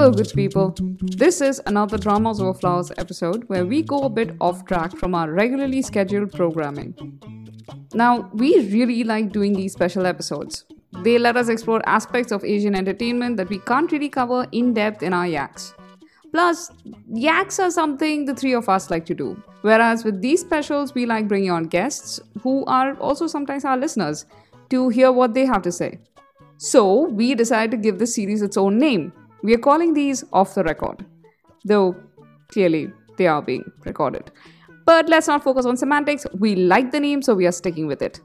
Hello, good people. This is another Dramas Over Flowers episode where we go a bit off track from our regularly scheduled programming. Now, we really like doing these special episodes. They let us explore aspects of Asian entertainment that we can't really cover in depth in our yaks. Plus, yaks are something the three of us like to do. Whereas with these specials, we like bringing on guests who are also sometimes our listeners to hear what they have to say. So, we decided to give this series its own name. We are calling these Off the Record. Though, clearly, they are being recorded. But let's not focus on semantics. We like the name, so we are sticking with it.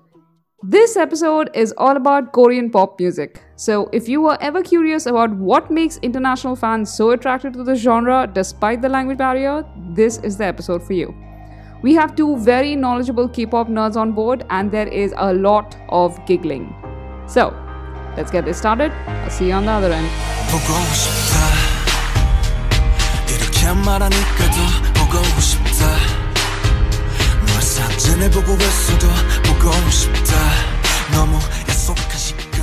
This episode is all about Korean pop music. So, if you were ever curious about what makes international fans so attracted to the genre despite the language barrier, this is the episode for you. We have two very knowledgeable K pop nerds on board, and there is a lot of giggling. So, Let's get this started. I'll see you on the other end.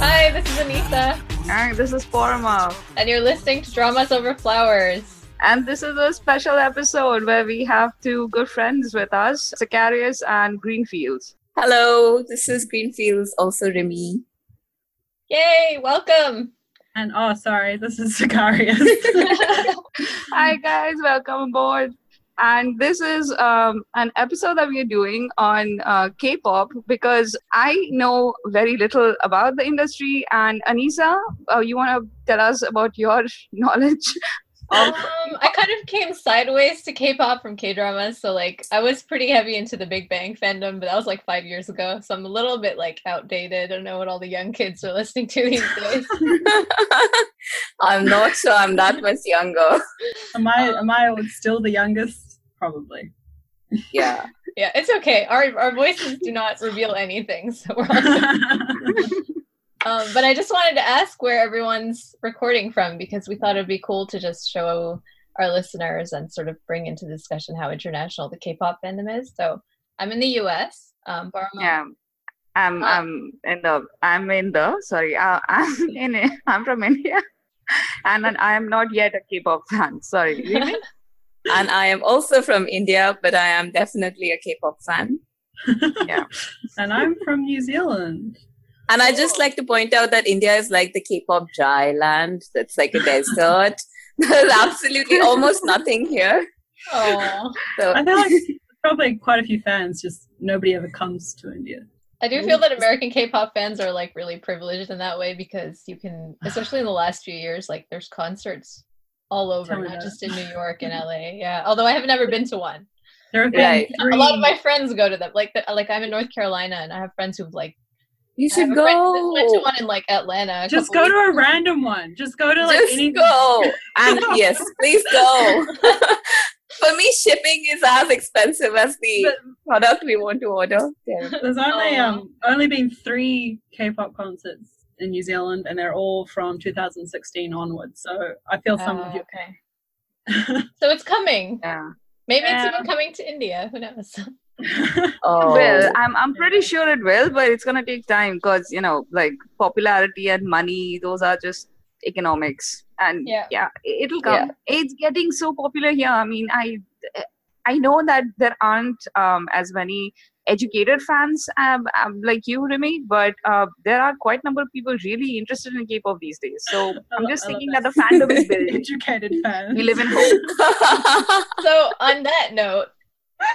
Hi, this is Anisa. And this is Padma. And you're listening to Dramas Over Flowers. And this is a special episode where we have two good friends with us, Sicarius and Greenfields. Hello, this is Greenfields, also Remy. Yay, welcome! And oh, sorry, this is Sicarius. Hi guys, welcome aboard. And this is um, an episode that we are doing on uh, K-pop because I know very little about the industry. And Anisa, uh, you want to tell us about your knowledge? Um, I kind of came sideways to K-pop from K-dramas, so like I was pretty heavy into the Big Bang fandom, but that was like five years ago, so I'm a little bit like outdated. I don't know what all the young kids are listening to these days. I'm not sure I'm that much younger. am I am I still the youngest? Probably. Yeah. yeah, it's okay. Our our voices do not reveal anything, so we're all Um, but I just wanted to ask where everyone's recording from because we thought it'd be cool to just show our listeners and sort of bring into discussion how international the K-pop fandom is. So I'm in the U.S. Um, Padma, Yeah, I'm Ah. I'm in the I'm in the sorry uh, I'm in I'm from India, and then I am not yet a K-pop fan. Sorry, really? And I am also from India, but I am definitely a K-pop fan. Yeah, and I'm from New Zealand. And I just like to point out that India is like the K-pop dry land. That's like a desert. There's absolutely almost nothing here. Aw. So I feel like probably quite a few fans, just nobody ever comes to India. I do feel that American K-pop fans are like really privileged in that way because you can, especially in the last few years, like there's concerts all over, not that. just in New York and LA. Yeah, although I have never been to one. There have been Right. A lot of my friends go to them. Like, the, like I'm in North Carolina, and I have friends who've like you should a friend who went to go. one in like Atlanta. just go to weeks a random one. Just go to like Just any go. And yes, please go. For me, shipping is as expensive as the But product we want to order. Yeah. there's only Aw. um only been three K-pop concerts in New Zealand, and they're all from 2016 onwards. So I feel some Oh, of you. okay. So it's coming. Yeah. Maybe it's even coming to India. Who knows? Oh. Well, I'm I'm pretty sure it will, but it's gonna take time because you know, like popularity and money, those are just economics, and Yeah. yeah, it- it'll come. It's getting so popular here. I mean, I I know that there aren't um, as many educated fans um, um, like you, Remy, but uh, there are quite a number of people really interested in K-pop these days. So I'm just thinking that. that the fandom is building. Educated fans. We live in hope. so on that note,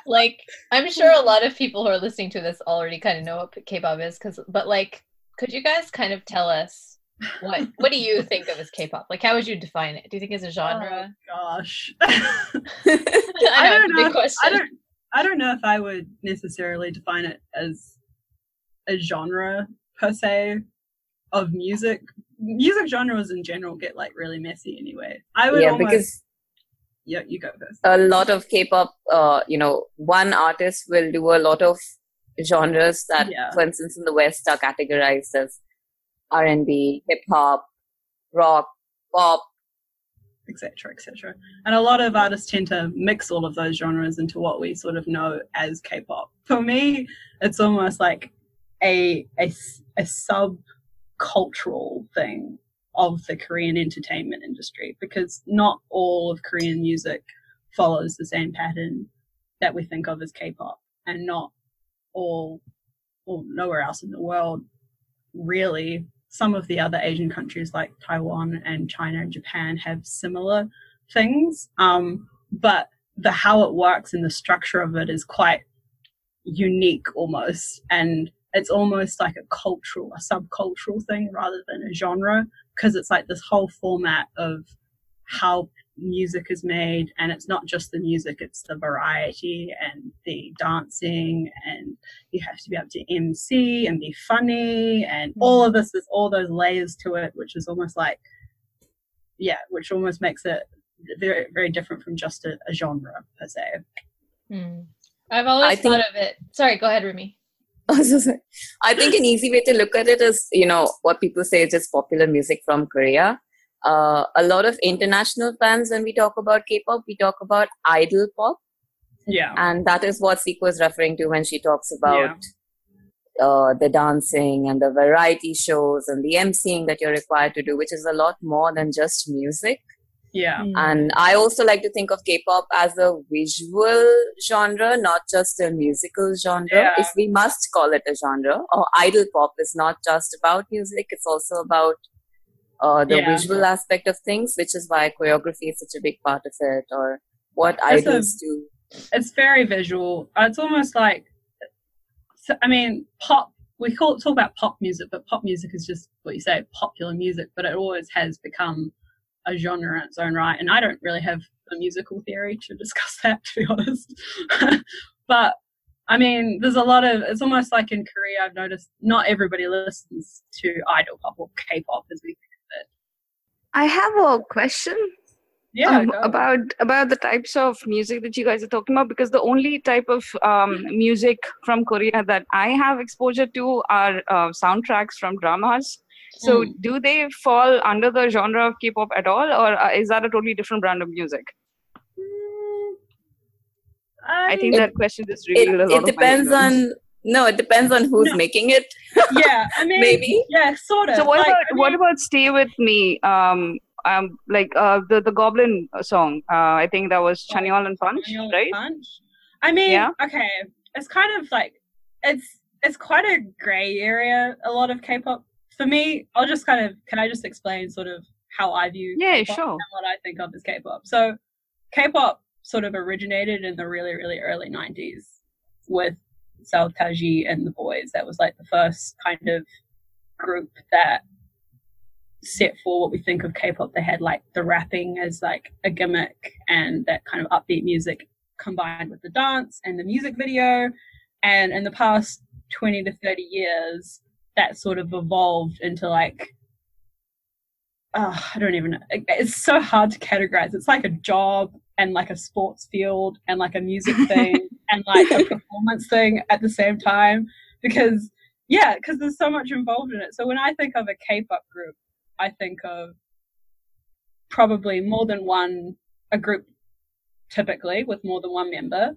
like I'm sure a lot of people who are listening to this already kind of know what K-pop is, because but like, could you guys kind of tell us what what do you think of as K-pop? Like, how would you define it? Do you think it's a genre? Oh, gosh. I, I don't know. big if- question. I don't. I don't know if I would necessarily define it as a genre per se of music. Music genres in general get like really messy anyway. I would yeah, almost, because yeah, you go first. a lot of K-pop, uh, you know, one artist will do a lot of genres that, Yeah. for instance, in the West are categorized as R&B, hip hop, rock, pop. etc etc and a lot of artists tend to mix all of those genres into what we sort of know as k-pop for me it's almost like a a sub cultural thing of the Korean entertainment industry because not all of Korean music follows the same pattern that we think of as K-pop, and not all, or nowhere else in the world, really. Some of the other Asian countries like Taiwan and China and Japan have similar things, um, but the how it works and the structure of it is quite unique almost, and it's almost like a cultural, a subcultural thing rather than a genre because it's like this whole format of how music is made and it's not just the music it's the variety and the dancing and you have to be able to mc and be funny and all of this is all those layers to it which is almost like yeah which almost makes it very very different from just a, a genre per se Hmm. I've always I think- thought of it. Sorry, go ahead, Remy. I think an easy way to look at it is, you know, what people say is just popular music from Korea. Uh, a lot of international fans, when we talk about K-pop, we talk about idol pop, yeah and that is what Siko is referring to when she talks about uh, the dancing and the variety shows and the emceeing that you're required to do, which is a lot more than just music. Yeah And I also like to think of K-pop as a visual genre, not just a musical genre. Yeah. If we must call it a genre, or idol pop is not just about music; it's also about uh, the Yeah. visual aspect of things, which is why choreography is such a big part of it, or what It's a- idols do. it's very visual. Uh, It's almost like, I mean, pop. We call talk about pop music, but pop music is just what you say, popular music. But it always has become a genre in its own right. And I don't really have a musical theory to discuss that, to be honest. but I mean, there's a lot of. It's almost like in Korea, I've noticed not everybody listens to idol pop or K-pop as we. Think of it. I have a question Yeah, um, about about the types of music that you guys are talking about because the only type of um, music from Korea that I have exposure to are uh, soundtracks from dramas. So, Mm. do they fall under the genre of K-pop at all, or uh, is that a totally different brand of music? Mm, I think It- that question just It, a lot it depends on no, it depends on who's No. making it. yeah, I mean, Maybe. yeah, sort of. So what Like, about I what about "Stay with Me"? Um, um, like uh, the the Goblin song. Uh, I think that was Chanyeol and Punch, right? Punch. I mean, Yeah. okay, it's kind of like it's it's quite a gray area. A lot of K-pop for me. I'll just kind of can I just explain sort of how I view Yeah, K-pop sure. what I think of as K-pop. So, K-pop sort of originated in the really really early '90s with Seo Taiji and the Boys. That was like the first kind of group that set for what we think of K-pop. They had like the rapping as like a gimmick and that kind of upbeat music combined with the dance and the music video. And in the past 20 to 30 years, that sort of evolved into like, uh, I don't even know. It's so hard to categorize. It's like a job and like a sports field and like a music thing and like a performance thing at the same time because yeah because there's so much involved in it so when i think of a k-pop group i think of probably more than one a group typically with more than one member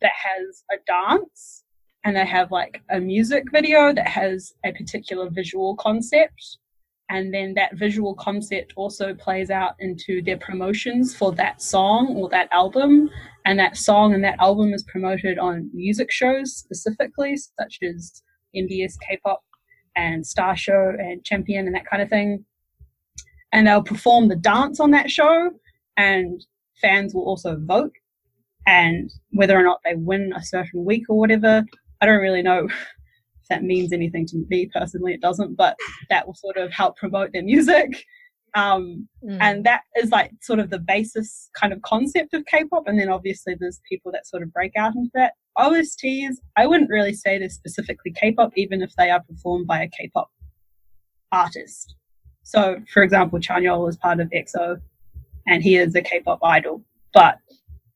that has a dance and they have like a music video that has a particular visual concept. And then that visual concept also plays out into their promotions for that song or that album. And that song and that album is promoted on music shows specifically such as india's k-pop and star show and champion and that kind of thing. And they'll perform the dance on that show and fans will also vote. And whether or not they win a certain week or whatever i don't really know if that means anything to me personally it doesn't but that will sort of help promote their music um, Mm. and that is like sort of the basis kind of concept of K-pop. And then obviously there's people that sort of break out into that. OSTs, I wouldn't really say they're specifically K-pop, even if they are performed by a K-pop artist. So, for example, Chanyeol is part of EXO, and he is a K-pop idol, but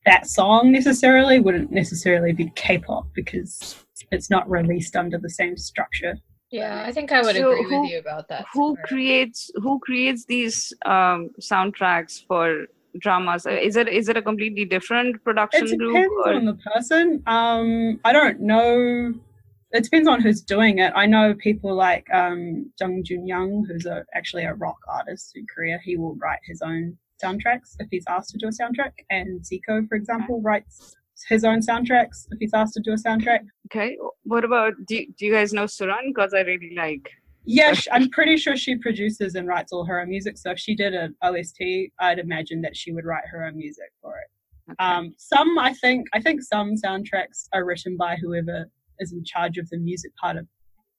that song necessarily wouldn't necessarily be K-pop because it's not released under the same structure. yeah, I think I would So agree who- with you about that. who Sarah. creates who creates these um, soundtracks for dramas? Uh, Is it is it a completely different production It group? depends Or? on the person. Um, I don't know it depends on who's doing it. I know people like um, Jung Jun Young, who's a, actually a rock artist in Korea. He will write his own soundtracks if he's asked to do a soundtrack. And Zico, for example, writes his own soundtracks if he's asked to do a soundtrack. Okay. What about do, do you guys know Suran? Because I really like. Yeah, I'm pretty sure she produces and writes all her own music. So if she did an OST, I'd imagine that she would write her own music for it. Okay. Um, some, I think, I think some soundtracks are written by whoever is in charge of the music part of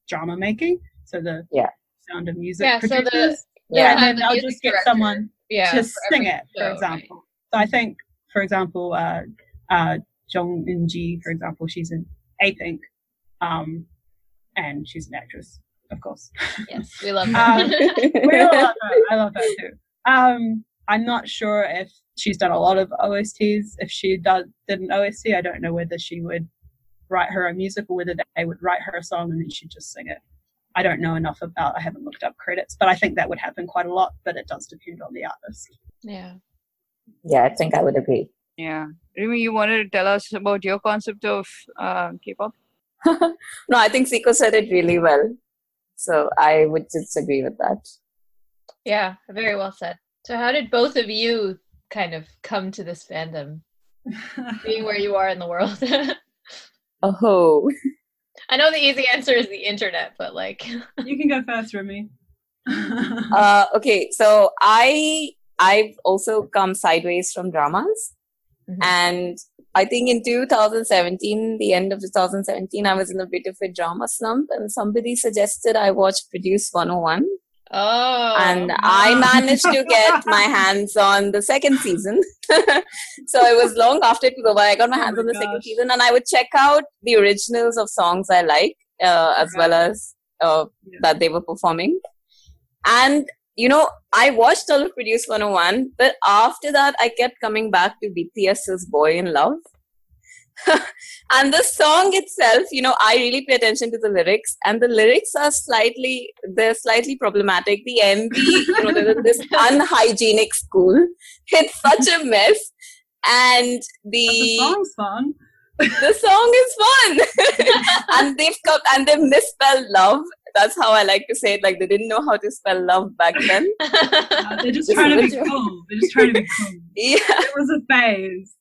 drama making. So the Yeah. sound of music Yeah, so the- producers. Yeah. and then the they'll just get director. someone Yeah. to sing every it, for show, example. So I think, for example, uh, uh, Jung Eun Ji, for example, she's in A Pink, um, and she's an actress, of course. Yes, we love Um, her. we love her. I love her too. Um, I'm not sure if she's done a lot of OSTs. If she does did an OST, I don't know whether she would write her own music or whether they would write her a song and then she'd just sing it. I don't know enough about. I haven't looked up credits, but I think that would happen quite a lot. But it does depend on the artist. yeah. yeah, I think I would agree. Yeah. Remy, you wanted to tell us about your concept of uh, K-pop? no, I think Siko said it really well. So I would just agree with that. Yeah, very well said. So how did both of you kind of come to this fandom, being where you are in the world? Oh, I know the easy answer is the internet, but like you can go first, Remy. uh, okay. So I I've also come sideways from dramas, Mhm. and I think in 2017, the end of 2017, I was in a bit of a drama slump, and somebody suggested I watch Produce 101. Oh and I managed to get my hands on the second season. so it was long after it was over. I got my Oh hands my on the second season, and I would check out the originals of songs I like, uh, as Okay. well as uh, Yeah. that they were performing. And you know, I watched all of Produce 101, but after that, I kept coming back to BTS's Boy in Love. and the song itself, you know, I really pay attention to the lyrics, and the lyrics are slightly, they're slightly problematic. The MV, you know, this unhygienic school. It's such a mess. And the the song's fun. the song is fun, and they've come and they've misspelled love. That's how I like to say it. Like they didn't know how to spell love back then. Uh, they're just This trying to be cool. They're just trying to be cool. Yeah. It was a phase.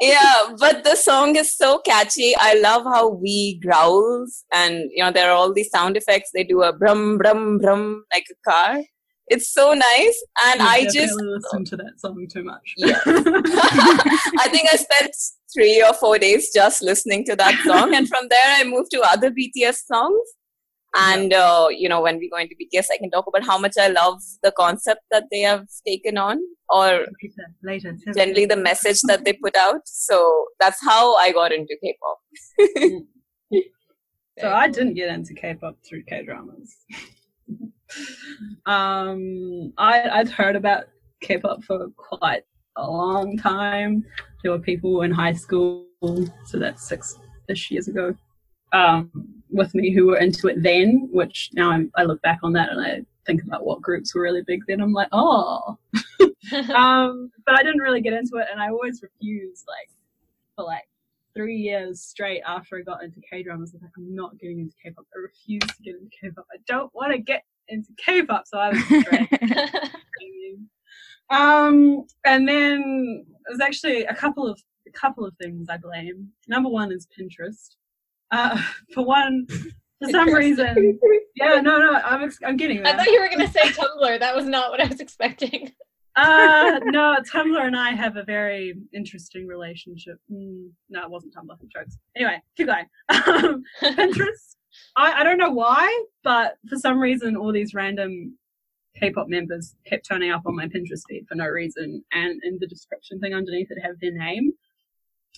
yeah but the song is so catchy i love how we growls and you know there are all these sound effects they do a brum brum brum like a car it's so nice and You i just listen to that song too much. Yeah. i think i spent three or four days just listening to that song and from there i moved to other bts songs and uh, you know when we go into bts i can talk about how much i love the concept that they have taken on or later, later. generally the message that they put out. So that's how I got into K-pop. So I didn't get into K-pop through K-dramas. um, I, I'd heard about K-pop for quite a long time. There were people in high school, so that's six-ish years ago, um, with me who were into it then. Which now I'm, I look back on that and I think about what groups were really big then. I'm like, oh. um, but I didn't really get into it, and I always refused, like, for like three years straight after I got into K dramas. I was like, I'm not getting into K-pop. I refuse to get into K-pop. I don't want to get into K-pop. So I was um, and then there's actually a couple of a couple of things I blame. Number one is Pinterest. Uh, for one, for some reason, yeah, no, no, I'm ex- I'm getting I thought you were gonna say Tumblr. That was not what I was expecting. uh, no, Tumblr and I have a very interesting relationship. Mm, no, it wasn't Tumblr. And jokes. Anyway, keep going. Um, Pinterest. I, I don't know why, but for some reason, all these random K-pop members kept turning up on my Pinterest feed for no reason, and in the description thing underneath it have their name.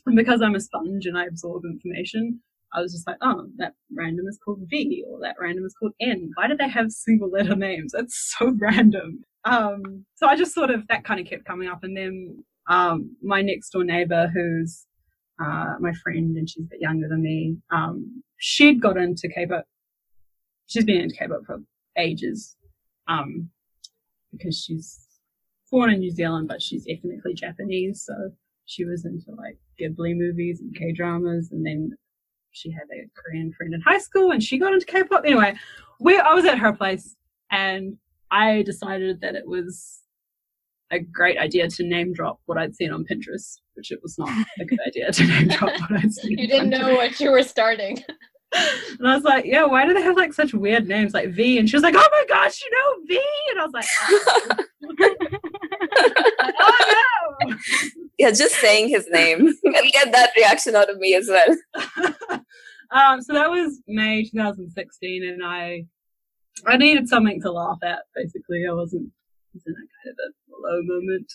And because I'm a sponge and I absorb information, I was just like, oh, that random is called V, or that random is called N. Why do they have single letter names? That's so random. Um, so I just sort of that kind of kept coming up, and then um, my next door neighbor, who's uh, my friend, and she's a bit younger than me, um, she'd got into K-pop. She's been into K-pop for ages, um, because she's born in New Zealand, but she's ethnically Japanese, so she was into like Ghibli movies and K dramas, and then she had a Korean friend in high school and she got into K-pop. Anyway, we I was at her place and I decided that it was a great idea to name drop what I'd seen on Pinterest, which it was not a good idea to name drop what I'd seen. You didn't know what you were starting. And I was like, yeah, why do they have like such weird names like V? And she was like, oh my gosh, you know V? And I was like, oh, oh no. Yeah, just saying his name. I'll get that reaction out of me as well. um, so that was May 2016, and I I needed something to laugh at. Basically, I wasn't was in a kind of a low moment,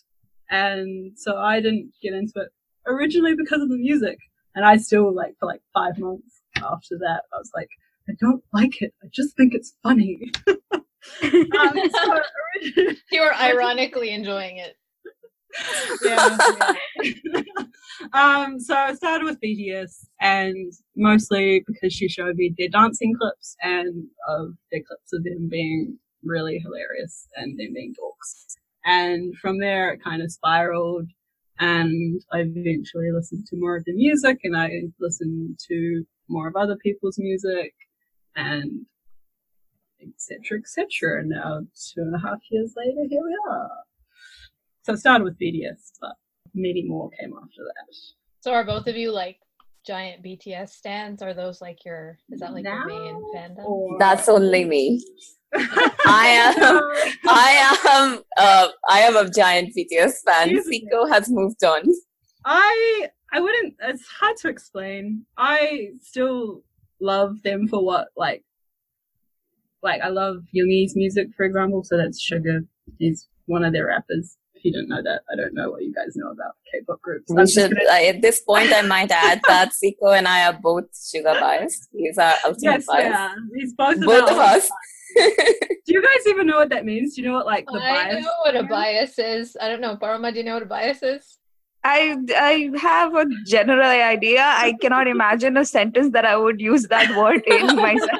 and so I didn't get into it originally because of the music. And I still like for like five months after that, I was like, I don't like it. I just think it's funny. Um, so You were ironically enjoying it. yeah. yeah. um, so I started with BTS, and mostly because she showed me their dancing clips and of their clips of them being really hilarious and them being dorks. And from there, it kind of spiraled, and I eventually listened to more of the music, and I listened to more of other people's music, and etc. etc. And now, two and a half years later, here we are. So it started with BTS, but many more came after that. So are both of you like giant BTS stands? Are those like your is that like your main fandom? Or- That's only me. I am- I am uh, I am a giant BTS fan. Excuse me. Siko has moved on. I I wouldn't. It's hard to explain. I still love them for what like like I love Yoongi's music, for example. So that's Suga. He's one of their rappers. If you don't know that, I don't know what you guys know about K-pop groups. We should, gonna- uh, at this point, I might add that Siko and I are both Suga biased. He's our ultimate yes, bias. yeah. He's both, Both of our- us. Do you guys even know what that means? Do you know what like the I bias? know what a bias is. I don't know. Padma, do you know what a bias is? I I have a general idea. I cannot imagine a sentence that I would use that word in myself.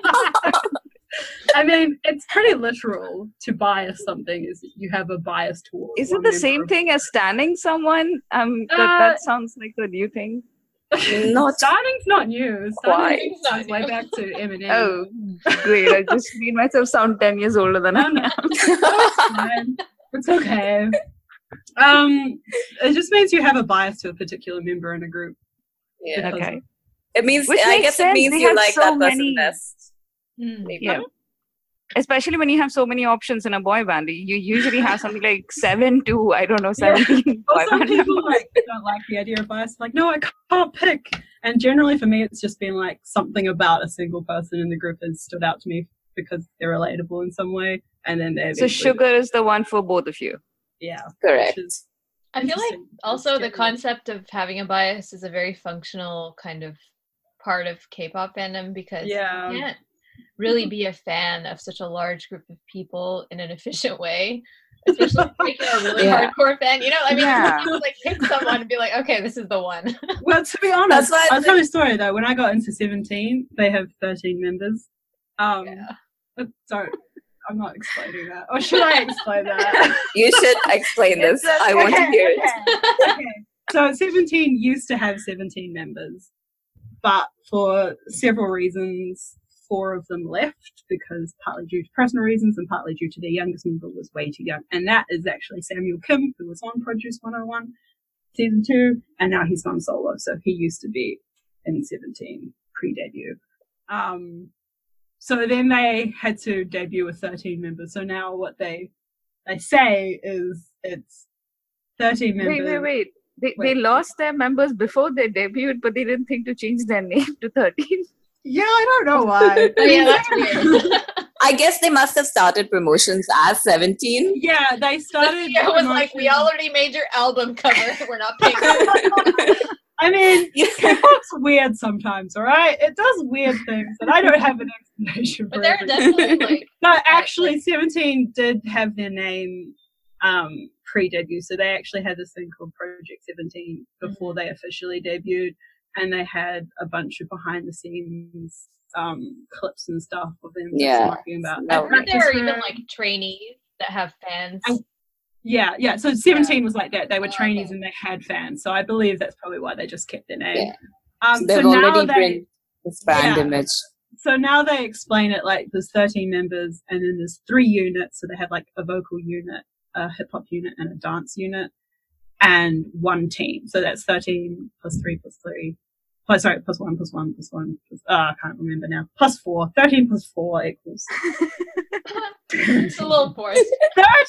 I mean, it's pretty literal to bias something. Is you have a bias towards. Is it the same of- thing as standing someone? Um, that, Uh, that sounds like a new thing. Not Starting's not new. Quite. Starting Not way back to Eminem. Oh, great! I just made myself sound ten years older than I No, no. am. It's. It's okay. Um, it just means you have a bias to a particular member in a group. yeah. Okay. It means Which I makes guess it sense. means They you have like so that person many- best. Hmm. Maybe. Yeah. Especially when you have so many options in a boy band, you usually have something like seven to I don't know Yeah. seventeen boy Also, band people members. like don't like the idea of bias. Like, no, I can't pick. And generally, for me, it's just been like something about a single person in the group has stood out to me because they're relatable in some way. And then they So Suga is the one for both of you. yeah, Correct. I feel like also the concept of having a bias is a very functional kind of part of K-pop fandom because Yeah. you can't really be a fan of such a large group of people in an efficient way. Especially if you're a really Yeah. hardcore fan, you know. I mean, Yeah. you like pick someone and be like, okay, this is the one. Well, to be honest, I'll the- tell you a story though. When I got into 17, they have 13 members. Um, Yeah. but sorry, I'm not explaining that. Or should I explain that? You should explain this. It's I want to Okay, hear it. okay, okay. So 17 used to have 17 members, but for several reasons, four of them left because partly due to personal reasons and partly due to their youngest member was way too young. And that is actually Samuel Kim, who was on Produce 101 season two, and now he's gone solo. So he used to be in 17 pre-debut. Um, so then they had to debut with 13 members. So now what they they say is it's 13 members. Wait, wait, wait. They, Wait. they lost their members before they debuted, but they didn't think to change their name to 13. Yeah, I don't know why. Oh, yeah, that's weird. I guess they must have started promotions as 17. yeah, they started. It was like, we already made your album cover. We're not paying. you." I mean, Yeah. K-pop's weird sometimes, all right? It does weird things, and I don't have an explanation for But there are definitely like No, actually, Seventeen did have their name um, pre-debut, so they actually had this thing called Project Seventeen before Mm-hmm. they officially debuted, and they had a bunch of behind-the-scenes um, clips and stuff of them Yeah. talking about. I No. heard there are even like trainees that have fans. And- Yeah, yeah. So 17 was like that. They were Oh, trainees okay. and they had fans. So I believe that's probably why they just kept their name. Yeah. Um, So so they've now already they, been This brand Yeah. image. So now they explain it like there's 13 members and then there's three units. So they have like a vocal unit, a hip hop unit, and a dance unit, and one team. So that's 13 plus three plus three. Plus, sorry, plus one, plus one, plus one. Plus, uh, I can't remember now. Plus four. 13 plus four equals it's a little forced.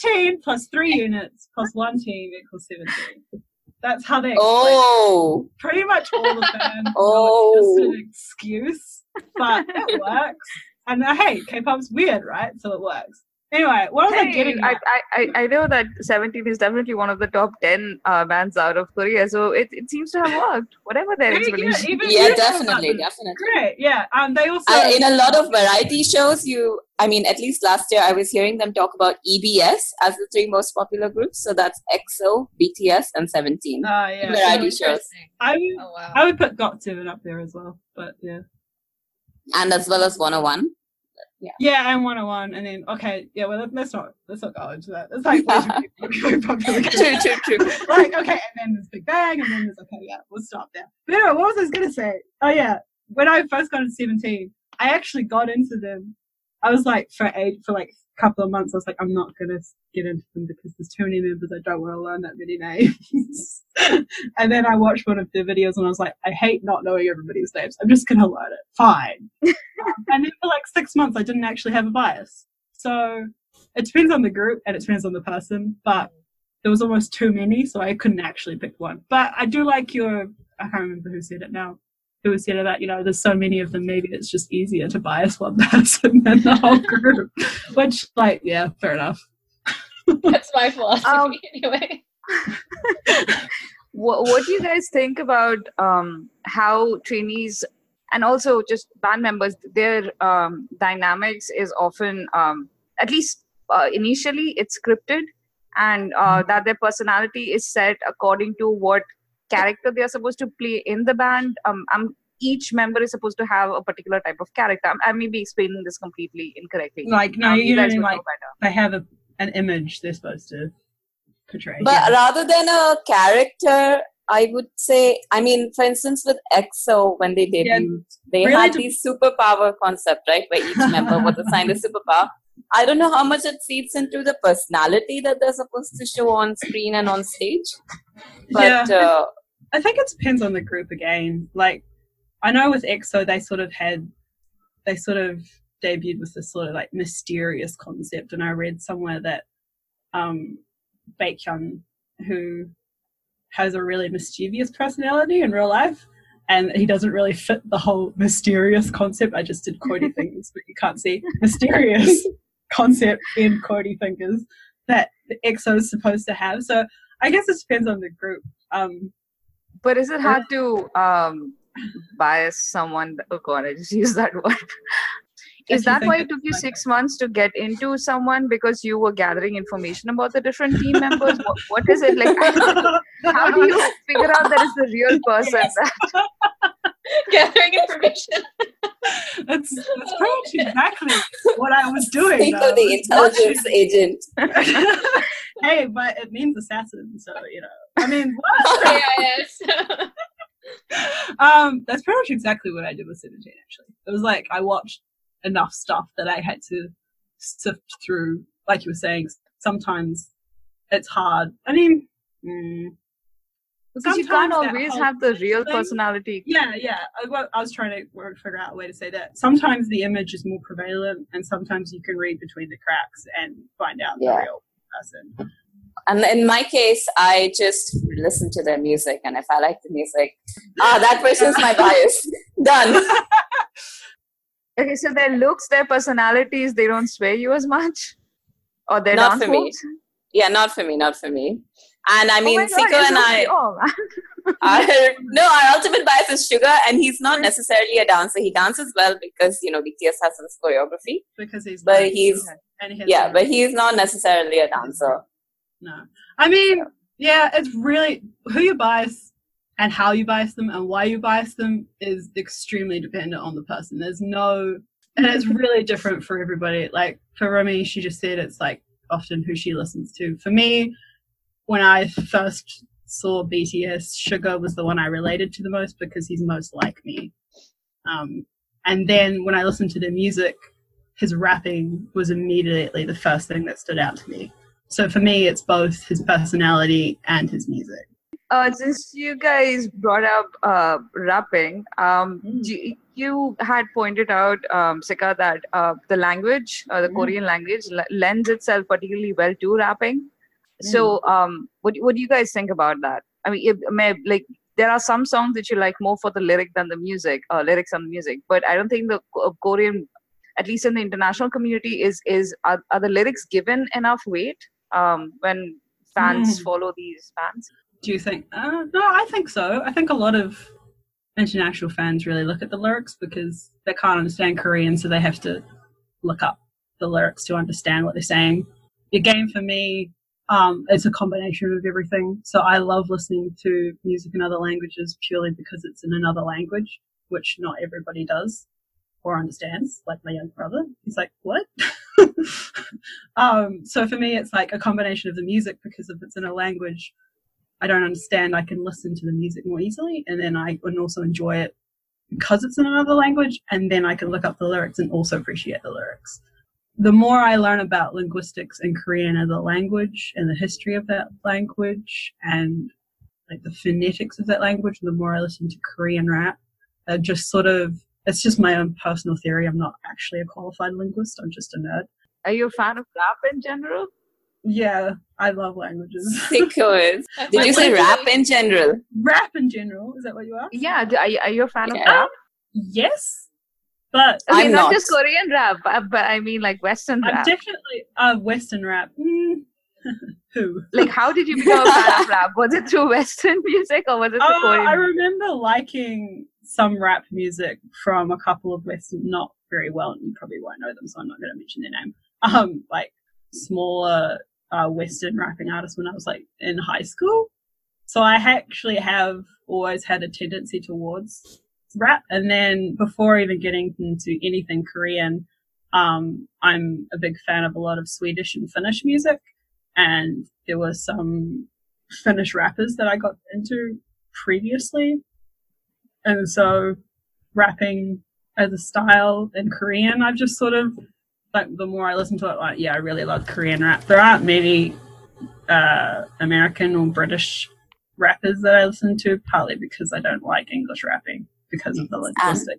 13 plus three units plus one team equals 17. That's how they explain Oh, pretty much all the fans. Oh. It's just an excuse, but it works. And uh, hey, K-pop's weird, right? So it works. Anyway, what was I Hey, getting I, at? I, I, I know that 17 is definitely one of the top 10 uh, bands out of Korea, so it, it seems to have worked, whatever their Hey, yeah, explanation. even yeah, you know about definitely, them. definitely. Great, yeah. Um, they also Uh, in a lot of variety shows, you, I mean, at least last year, I was hearing them talk about EBS as the three most popular groups. So that's EXO, BTS, and 17. Uh, yeah. Variety shows. I would, Oh wow. I would put Got Seven up there as well, but yeah. and as well as Wanna One. Yeah, Yeah, and 101, and one, and then okay, yeah. Well, let's not let's not go into that. It's like very popular. True, true, true. like okay, and then there's Big Bang, and then there's okay, yeah, we'll stop there. But anyway, what was I gonna say? Oh yeah, when I first got into Seventeen, I actually got into them. I was like for eight for like a couple of months. I was like, I'm not gonna get into them because there's too many members. I don't want to learn that many names. and then I watched one of their videos, and I was like, I hate not knowing everybody's names. I'm just gonna learn it. Fine. And then for like six months, I didn't actually have a bias. So it depends on the group and it depends on the person, but there was almost too many, so I couldn't actually pick one. But I do like your, I can't remember who said it now, who said it that, you know, there's so many of them, maybe it's just easier to bias one person than the whole group. Which, like, yeah, fair enough. That's my philosophy Um, anyway. what, what do you guys think about um, how trainees and also just band members their um, dynamics is often um, at least uh, initially it's scripted and uh, that their personality is set according to what character they are supposed to play in the band um, I'm, each member is supposed to have a particular type of character I'm- i may be explaining this completely incorrectly Like, no, Um, you know, guys would like, know better they have a, an image they're supposed to portray. But yeah. rather than a character, I would say, I mean, for instance, with EXO, when they Yeah, debuted, they really had to- these superpower concept, right? Where each member was assigned a superpower. I don't know how much it feeds into the personality that they're supposed to show on screen and on stage. But Yeah. uh, I think it depends on the group again. Like, I know with EXO, they sort of had, they sort of debuted with this sort of like mysterious concept. And I read somewhere that um, Baekhyun, who has a really mischievous personality in real life, and he doesn't really fit the whole mysterious concept. I just did quotey things, but you can't see mysterious concept in quotey thinkers that the EXO is supposed to have. So I guess it depends on the group. Um, But is it hard to um, bias someone? Oh god, I just used that word. Is that why it took you six months to get into someone because you were gathering information about the different team members? what, what is it like? How do you figure out that is the real person? Gathering information. That's, that's pretty much exactly what I was doing. think though. of the intelligence agent. hey, but it means assassin, so you know. I mean, what? AIS. um, that's pretty much exactly what I did with Seventeen. Actually, it was like I watched enough stuff that I had to sift through. Like you were saying, sometimes it's hard. I mean, mm, Because you can't always whole have the real thing- personality. Yeah, yeah. I, well, I was trying to work, figure out a way to say that. Sometimes the image is more prevalent, and sometimes you can read between the cracks and find out Yeah. the real person. And in my case, I just listen to their music, and if I like the music, ah, that person's my bias. Done. Okay, so their looks, their personalities, they don't sway you as much? Or their Not dance for me. Yeah, not for me, not for me. And I oh mean, oh Siko and I, our, no, our ultimate bias is Suga, and he's not necessarily a dancer. He dances well because you know BTS has this choreography, because he's but nice he's has yeah, but he's not necessarily a dancer. no. I mean, yeah, it's really who you bias and how you bias them and why you bias them is extremely dependent on the person. There's no, and it's really different for everybody. Like for Remy, she just said it's like often who she listens to. For me, when I first saw BTS, Suga was the one I related to the most because he's most like me. Um, and then when I listened to the music, his rapping was immediately the first thing that stood out to me. So for me, it's both his personality and his music. Uh, since you guys brought up uh, rapping, um, Mm. you, you had pointed out, um, Siko, that uh, the language, uh, the Mm. Korean language, l- lends itself particularly well to rapping. Mm. So, um, what what do you guys think about that? I mean, it, may, like there are some songs that you like more for the lyric than the music, uh, lyrics and the music. But I don't think the Ko- Korean, at least in the international community, is is are, are the lyrics given enough weight um, when fans Mm. follow these fans? Do you think? Uh, no, I think so. I think a lot of international fans really look at the lyrics because they can't understand Korean, so they have to look up the lyrics to understand what they're saying. The game for me, um, it's a combination of everything. So I love listening to music in other languages purely because it's in another language, which not everybody does or understands. Like my young brother, he's like, "What?" um, so for me, it's like a combination of the music because if it's in a language I don't understand, I can listen to the music more easily, and then I can also enjoy it because it's in another language, and then I can look up the lyrics and also appreciate the lyrics. The more I learn about linguistics and Korean as a language and the history of that language and like the phonetics of that language, the more I listen to Korean rap. I just sort of, it's just my own personal theory. I'm not actually a qualified linguist. I'm just a nerd. Are you a fan of rap in general? Yeah, I love languages. Sickos. I Did you say rap in general? rap in general, is that what you asked? Yeah, are you, are you a fan of Yeah. rap? Yes, but Okay, I'm not, not. just Korean rap, but, but I mean like Western rap. I'm rap. definitely uh, Western rap. Mm. Who? like, how did you become a fan of rap? Was it through Western music or was it through Oh, Korean? I remember liking some rap music from a couple of Western, not very well, and you probably won't know them, so I'm not going to mention their name. Um, like smaller uh, Western rapping artists when I was like in high school. So I actually have always had a tendency towards rap, and then before even getting into anything Korean, um, I'm a big fan of a lot of Swedish and Finnish music, and there were some Finnish rappers that I got into previously. And so rapping as a style in Korean, I've just sort of like the more I listen to it, like yeah, I really love Korean rap. There aren't many uh, American or British rappers that I listen to, partly because I don't like English rapping because of the linguistic.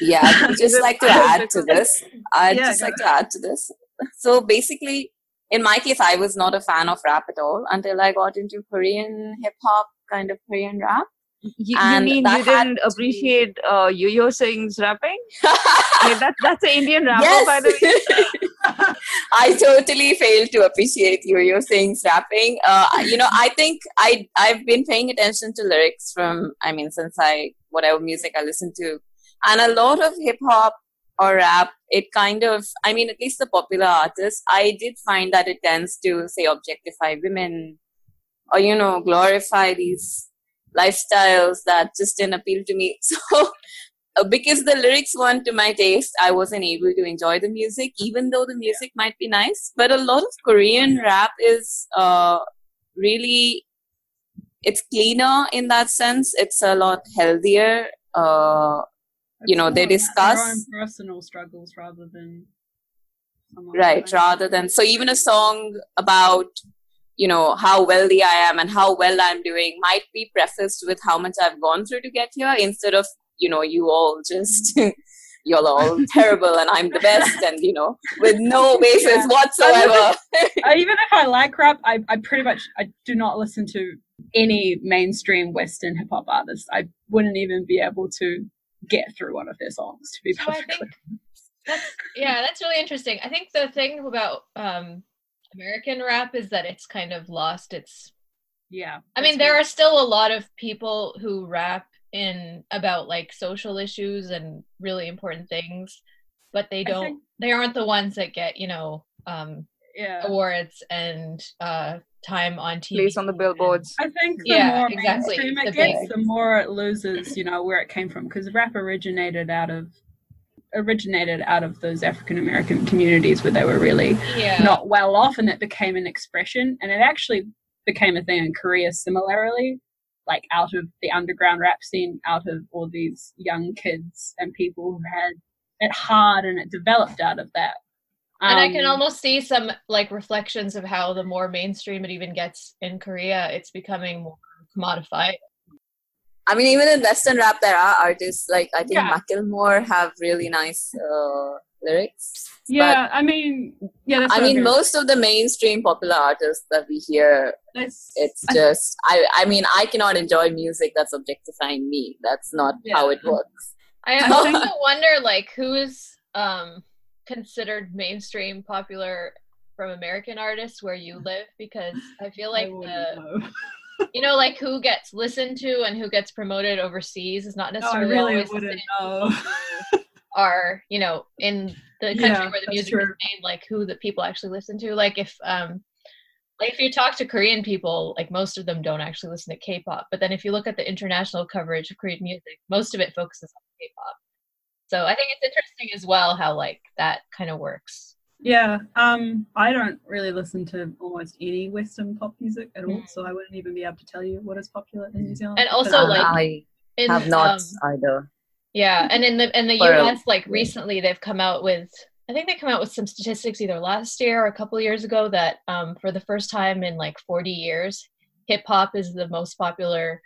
Yeah, I'd just like to add to this. I'd Yeah, just like to add to this. So basically, in my case, I was not a fan of rap at all until I got into Korean hip hop, kind of Korean rap. you, you mean you didn't appreciate uh, Yo-Yo Singh's rapping? I mean, that, that's an Indian rapper, by the way. I totally failed to appreciate Yo-Yo Singh's rapping. Uh, you know, I think I I've been paying attention to lyrics from I mean since I whatever music I listen to, and a lot of hip hop or rap. It kind of I mean at least the popular artists. I did find that it tends to say objectify women, or you know glorify these lifestyles that just didn't appeal to me. So uh, because the lyrics weren't to my taste, I wasn't able to enjoy the music, even though the music might be nice. But a lot of Korean rap is uh, really, it's cleaner in that sense. It's a lot healthier. Uh, you know, they It's more about discuss- personal struggles rather than right rather than so even a song about you know how wealthy i am and how well i'm doing might be prefaced with how much i've gone through to get here instead of you know you all just you're all terrible and i'm the best and you know with no basis Yeah. whatsoever even if I like rap, I, I pretty much I do not listen to any mainstream Western hip hop artists. I wouldn't even be able to get through one of their songs. To be So perfectly think that's yeah, that's really interesting. I think the thing about um American rap is that it's kind of lost its yeah. I mean there are still a lot of people who rap in about like social issues and really important things, but they don't think- they aren't the ones that get, you know, um yeah. awards and uh time on TV. Place on the billboards. I think the Yeah, more exactly. mainstream The it gets, big- the more it loses, you know, where it came from. Because rap originated out of originated out of those African American communities where they were really Yeah. not well off, and it became an expression, and it actually became a thing in Korea similarly. like out of the underground rap scene, out of all these young kids and people who had it hard and it developed out of that. And I can Um, almost see some like reflections of how the more mainstream it even gets in Korea, it's becoming more commodified. I mean, even in Western rap, there are artists like I think Yeah. Macklemore have really nice uh, lyrics. Yeah, I mean, yeah, that's I mean, I'm most of the mainstream popular artists that we hear, It's, it's just I. I mean, I cannot enjoy music that's objectifying me. That's not how it works. I I also wonder like who's um considered mainstream popular from American artists where you live because I feel like wouldn't the know. you know like who gets listened to and who gets promoted overseas is not No, I necessarily really always wouldn't. same. Know. are you know in the country Yeah, where the music is made like who the people actually listen to. Like if um like if you talk to korean people like most of them don't actually listen to k-pop but then if you look at the international coverage of korean music most of it focuses on k-pop so i think it's interesting as well how like that kind of works Yeah, um, I don't really listen to almost any Western pop music at all, Mm. so I wouldn't even be able to tell you what is popular in New Zealand. And also, um, like, I in, have not um, either. Yeah, and in the in the Or, uh, US, like recently, they've come out with I think they come out with some statistics either last year or a couple of years ago that um, for the first time in like 40 years, hip hop is the most popular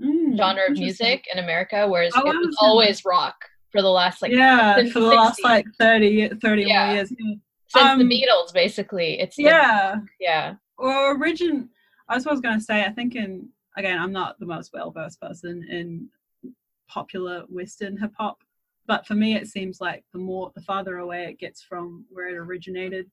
mm, genre of music in America, whereas Oh, it was was- always rock for the last like yeah, for the the last like 30, 30 Yeah. more years. Yeah. since um, the Beatles, basically. It's the- yeah. yeah, Well, origin. That's what I was going to say. I think in again, I'm not the most well versed person in popular Western hip hop, but for me, it seems like the more the farther away it gets from where it originated,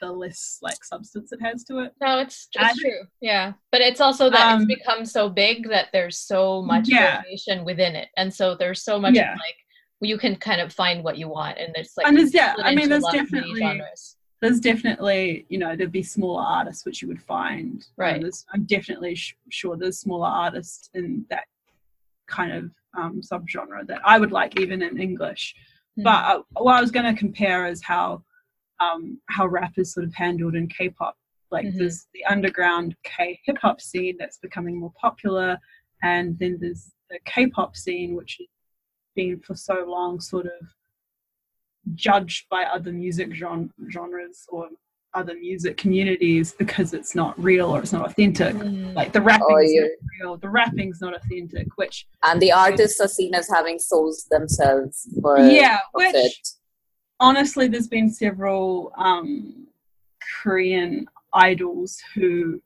the less like substance it has to it. no, it's just true. Yeah, but it's also that Um, it's become so big that there's so much Yeah. variation within it, and so there's so much Yeah. like you can kind of find what you want, and it's like And there's- yeah, I mean, there's lot of mini definitely- genres. There's definitely, you know, there'd be smaller artists which you would find. Uh, Right. there's, I'm definitely sh- sure there's smaller artists in that kind of um, subgenre that I would like, even in English. But uh, what I was going to compare is how um, how rap is sort of handled in K-pop. Like Mhm. there's the underground K hip hop scene that's becoming more popular, and then there's the K-pop scene, which has been for so long sort of judged by other music gen- genres or other music communities because it's not real or it's not authentic. Mm. Like the rapping's Oh, yeah. not real, the rapping's not authentic, which And the artists are seen as having souls themselves for yeah, for which honestly, there's been several um, Korean idols who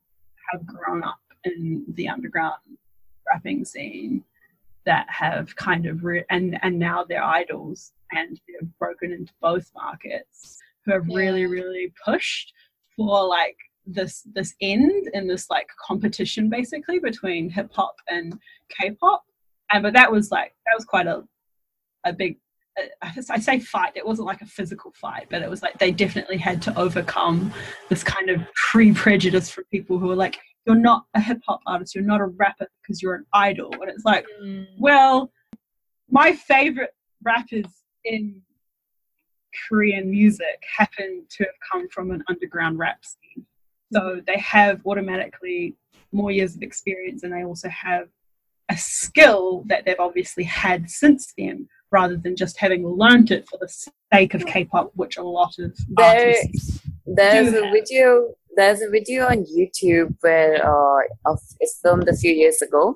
have grown up in the underground rapping scene that have kind of re- and and now they're idols and they've broken into both markets who have really Yeah. really pushed for like this this end and this like competition basically between hip hop and K-pop and but that was like that was quite a a big uh, I say fight. It wasn't like a physical fight, but it was like they definitely had to overcome this kind of pre-prejudice for people who are like, "You're not a hip hop artist. You're not a rapper because you're an idol." And it's like, Mm. well, my favorite rappers in Korean music happen to have come from an underground rap scene, so they have automatically more years of experience, and they also have a skill that they've obviously had since then rather than just having learnt it for the sake of K-pop, which a lot of There- artists. There's a video. There's a video on YouTube where uh, of it's filmed a few years ago.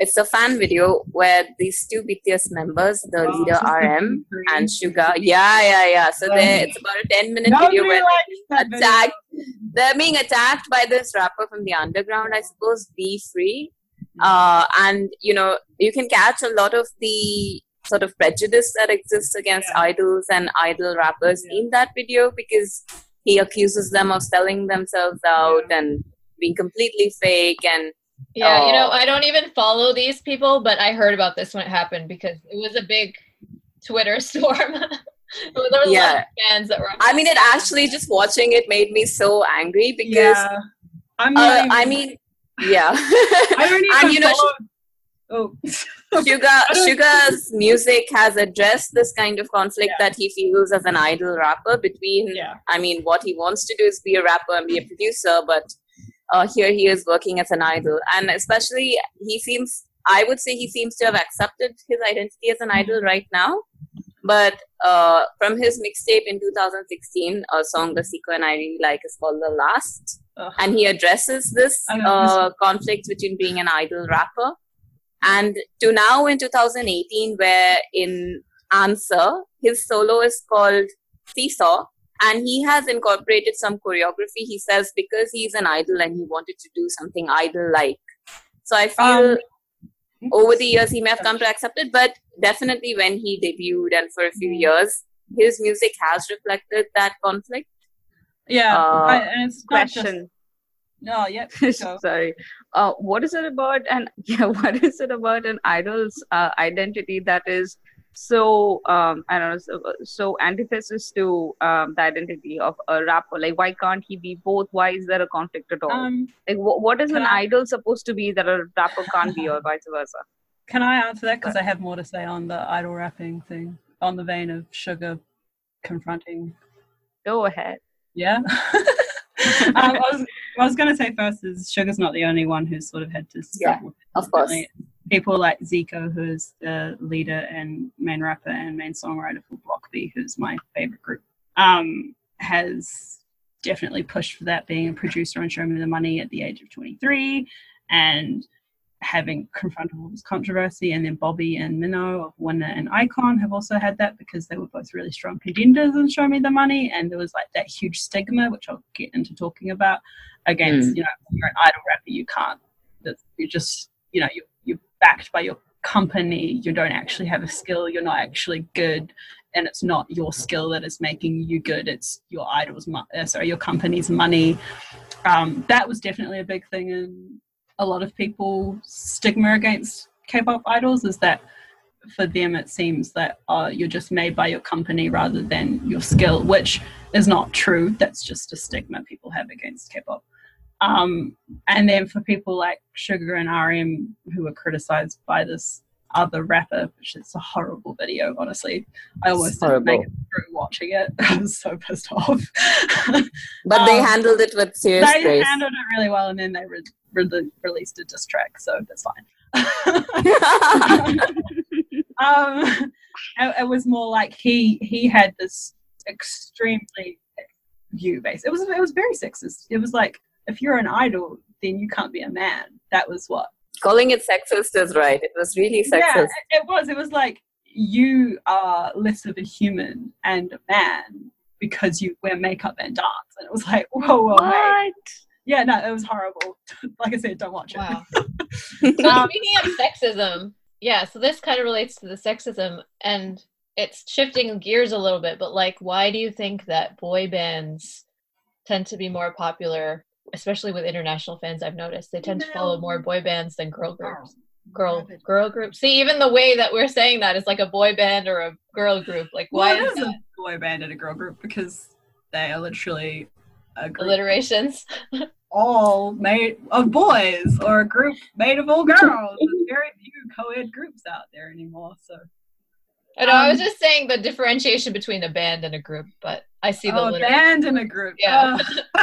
It's a fan video where these two BTS members, the Oh, leader so it's the RM and. Suga, yeah, yeah, yeah. So they it's about a ten minute video where likes that video. attacked. they're being attacked by this rapper from the underground, I suppose, Be Free. Uh, and you know, you can catch a lot of the sort of prejudice that exists against Yeah. idols and idol rappers Yeah. in that video because he accuses them of selling themselves out and being completely fake and Yeah, you know, Oh. I don't even follow these people, but I heard about this when it happened because it was a big Twitter storm. there was a lot Yeah. of fans that were. I mean, it actually just watching it made me so angry because yeah, I'm uh, even, I mean, yeah, I don't even and you know, follow. Oh, Suga's music has addressed this kind of conflict Yeah. that he feels as an idol rapper between yeah, I mean what he wants to do is be a rapper and be a producer but uh, here he is working as an idol, and especially he seems. I would say he seems to have accepted his identity as an idol right now. But uh, from his mixtape in 2016, a song that Siko and I really like is called The Last. And he addresses this this uh, conflict between being an idol rapper. And to now in 2018, where in Answer, his solo is called Seesaw. And he has incorporated some choreography. He says because he's an idol and he wanted to do something idol like. So I feel Um, over the years he may have come to accept it, but definitely when he debuted and for a few years, his music has reflected that conflict. Yeah, Uh, I, and it's not just- Question. No, yeah. go. Sorry. Uh, what is it about And yeah? What is it about an idol's uh, identity that is so um, I don't know so, so antithesis to um, the identity of a rapper? Like, why can't he be both? Why is there a conflict at all? Um, like, wh- what is an I- idol supposed to be that a rapper can't be, or vice versa? can I answer that? Because I have more to say on the idol rapping thing, on the vein of Suga confronting. Go ahead. Yeah. um, I was, was going to say first is Suga's not the only one who's sort of had to Yeah, Of course. People like Zico, who's the leader and main rapper and main songwriter for Block B, who's my favorite group, um, has definitely pushed for that being a producer on Show Me the Money at the age of 23 and having confronted all this controversy. And then Bobby and Mino of Winner and iKON have also had that because they were both really strong contenders in Show Me the Money. And there was like that huge stigma, which I'll get into talking about, against, you know, when you're an idol rapper, you can't, that you just, you know, you're, you're backed by your company, you don't actually have a skill, you're not actually good. And it's not your skill that is making you good. It's your idol's, mo- uh, sorry, your company's money. Um, that was definitely a big thing in a lot of people stigma against K-pop idols is that for them it seems that uh, you're just made by your company rather than your skill, which is not true. That's just a stigma people have against K-pop. Um, and then for people like Suga and RM who were criticized by this other rapper, which is a horrible video, honestly. I almost didn't make it through watching it. I was so pissed off. But they Um, handled it with serious they grace. handled it really well, and then they re- re- released a diss track, so that's fine. um, it, it was more like he he had this extremely view base. It was it was very sexist. It was like if you're an idol, then you can't be a man. That was what. Calling it sexist is right. It was really sexist. it, it was. It was like you are less of a human and a man because you wear makeup and dance, and it was like whoa, whoa, mate. What? Yeah, no, it was horrible. like I said, don't watch it. Wow. So speaking of sexism, yeah, so this kind of relates to the sexism and it's shifting gears a little bit, but like why do you think that boy bands tend to be more popular, especially with international fans I've noticed. They tend to follow more boy bands than girl groups. Girl girl groups. See, even the way that we're saying that is like a boy band or a girl group. Like why Well, is it is that? a boy band and a girl group because they are literally a group alliterations? all made of boys or a group made of all girls. There's very few co-ed groups out there anymore. So I know, I was Um, just saying the differentiation between a band and a group, but I see the oh, a band and a group. Yeah.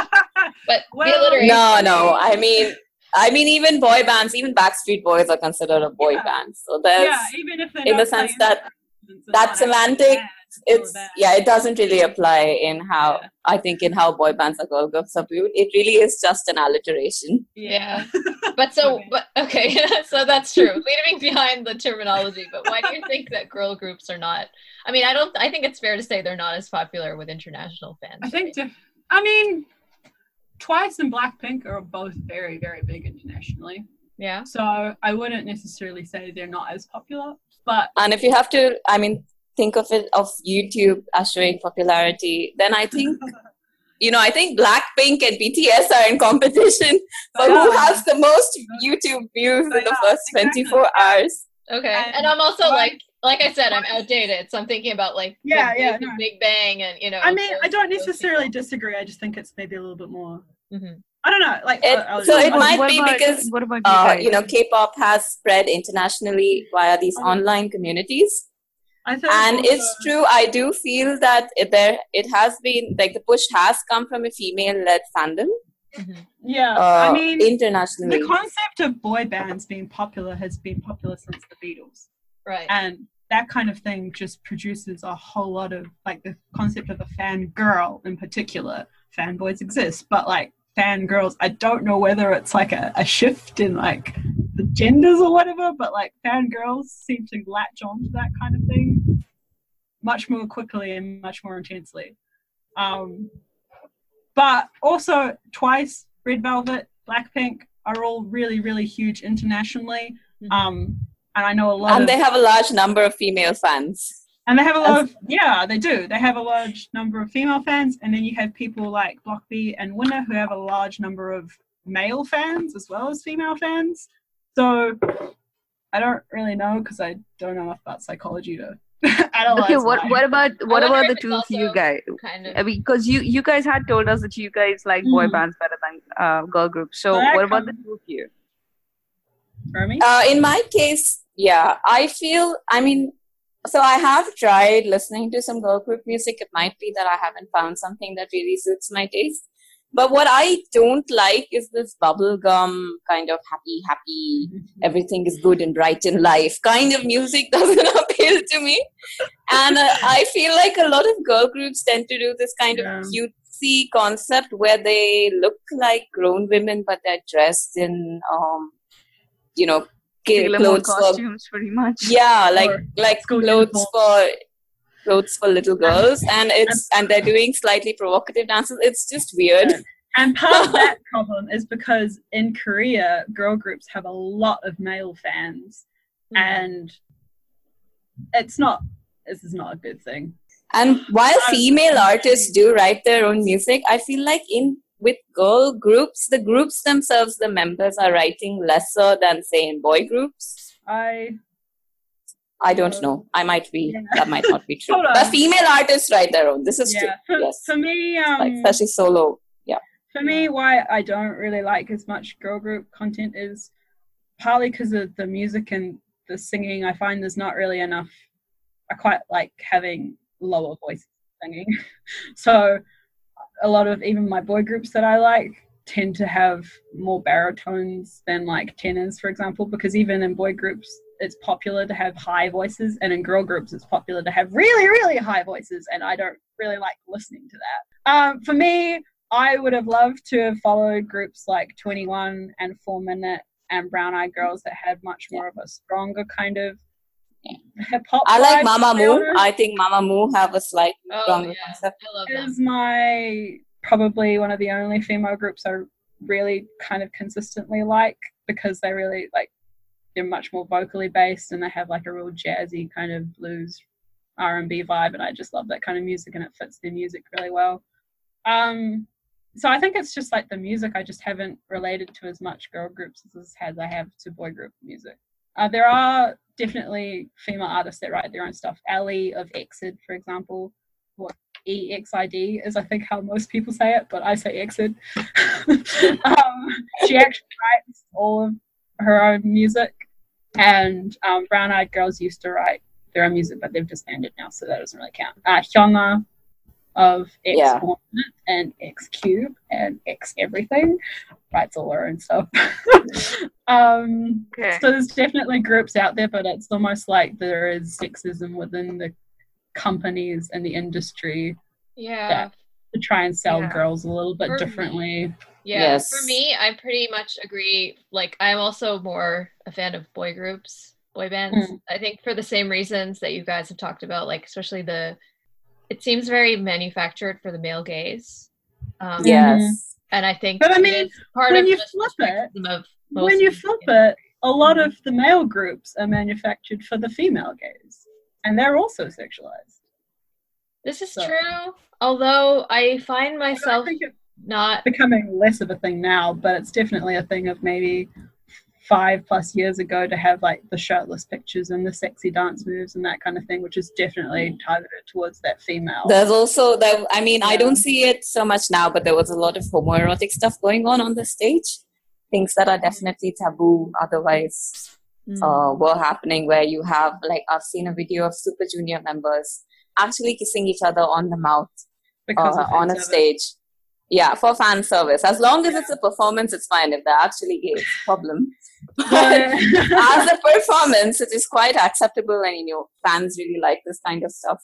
But Well- No, no. I mean, I mean, even boy bands, even Backstreet Boys are considered a boy Yeah. band. So there's, yeah, even if in the sense that that not actually a semantic, band, it's yeah, it doesn't really apply in how Yeah. I think in how boy bands are girl groups are viewed. It really is just an alliteration. Yeah. But so, Okay. but okay, so that's true. Leaving behind the terminology, but why do you think that girl groups are not? I mean, I don't. I think it's fair to say they're not as popular with international fans. I think, right? def- I mean, Twice and Blackpink are both very, very big internationally. yeah. So I wouldn't necessarily say they're not as popular, but And if you have to, I mean, think of it of YouTube as showing popularity, then I think you know, I think Blackpink and BTS are in competition for who has the most YouTube views in the Yeah, first exactly. 24 hours. Okay. And And, I'm also like, like I said, I'm outdated, so I'm thinking about like Yeah, Big, yeah, Big, no. Big Bang, and you know. I mean, those- I don't necessarily disagree. I just think it's maybe a little bit more. Mhm. I don't know. Like, It- uh, I'll- so it I'll- might what be about, because, what about you Uh, you know, K-pop has spread internationally via these Oh. online communities. And also- it's true i do feel that it, there it has been like the push has come from a female led fandom Yeah, uh, I mean, internationally. the concept of boy bands being popular has been popular since the Beatles. Right. and that kind of thing just produces a whole lot of like the concept of a fan girl in particular fanboys exist but like fangirls i don't know whether it's like a, a shift in like the genders or whatever but like fangirls seem to latch on to that kind of thing much more quickly and much more intensely um but also twice red velvet blackpink are all really really huge internationally Mhm. um and i know a lot and of they have a large number of female fans. and they have a lot As- of yeah, they do. They have a large number of female fans, and then you have people like Block B and Winner who have a large number of male fans as well as female fans. So I don't really know because I don't know enough about psychology to. Okay, what what about what about the two of you guys? kind of. I mean, because you you guys had told us that you guys like boy Mm. bands better than uh, girl groups. So Well, what about the two of you? for? Uh, in my case, yeah, I feel, I mean, so I have tried listening to some girl group music. It might be that I haven't found something that really suits my taste. But what I don't like is this bubblegum kind of happy, happy, everything is good and bright in life kind of music doesn't appeal to me. And uh, I feel like a lot of girl groups tend to do this kind Yeah. of cutesy concept where they look like grown women, but they're dressed in, um, you know, clothes for costumes, pretty much. yeah like like school clothes for clothes for little girls and it's and they're doing slightly provocative dances it's just weird Yeah. And part of that problem is because in Korea, girl groups have a lot of male fans, Mhm. and it's not. This is not a good thing. and while Um, female artists do write their own music i feel like in with girl groups the groups themselves the members are writing lesser than say in boy groups I i don't know i might be Yeah. that might not be true but female artists write their own this is yeah. true For, yes for me, um, like especially solo Yeah. for me, why I don't really like as much girl group content is partly because of the music and the singing. I find there's not really enough. I quite like having lower voices singing, so a lot of even my boy groups that I like tend to have more baritones than like tenors, for example, because even in boy groups it's popular to have high voices, and in girl groups it's popular to have really, really high voices, and I don't really like listening to that. Um, for me, I would have loved to have followed groups like 2NE1 and 4 Minute and Brown Eyed Girls that had much more of a stronger kind of hip hop. i like mama to moo i think Mamamoo have a slight Oh, stronger yeah. concept I love them. is my probably one of the only female groups I really kind of consistently like because they really like they're much more vocally based and they have like a real jazzy kind of blues R&B vibe and I just love that kind of music and it fits their music really well. Um so I think it's just like the music I just haven't related to as much girl groups as as I have to boy group music. Uh, there are definitely female artists that write their own stuff. Ellie of Exid, for example, what EXID is I think how most people say it, but I say Exid. um, she actually writes all of her own music, and um, Brown Eyed Girls used to write their own music, but they've disbanded now, so that doesn't really count. Uh, Hyuna of X Yeah. And X Cube and X Everything writes all her own stuff. um, Okay. so there's definitely groups out there, but it's almost like there is sexism within the companies and the industry Yeah. to try and sell Yeah. girls a little bit For me- differently. Yeah, Yes. for me, I pretty much agree. Like, I'm also more a fan of boy groups, boy bands. Mm. I think for the same reasons that you guys have talked about, like, especially the, it seems very manufactured for the male gaze. Um, yes And I think But I mean, is part when of you just flip the it- spectrum of most when you flip it, a lot of the male groups are manufactured for the female gaze, and they're also sexualized. This is so- true. Although I find myself think it's not. becoming less of a thing now, but it's definitely a thing of maybe five plus years ago to have like the shirtless pictures and the sexy dance moves and that kind of thing, which is definitely targeted towards that female. There's also that. I mean, I don't see it so much now, but there was a lot of homoerotic stuff going on on the stage. Things that are definitely taboo, otherwise, Mm. uh, were happening. Where you have like I've seen a video of Super Junior members actually kissing each other on the mouth uh, on a stage. Yeah, for fan service. As long as it's a performance, it's fine. If they're actually gay, it's a problem. But as a performance, it is quite acceptable, and you know, fans really like this kind of stuff.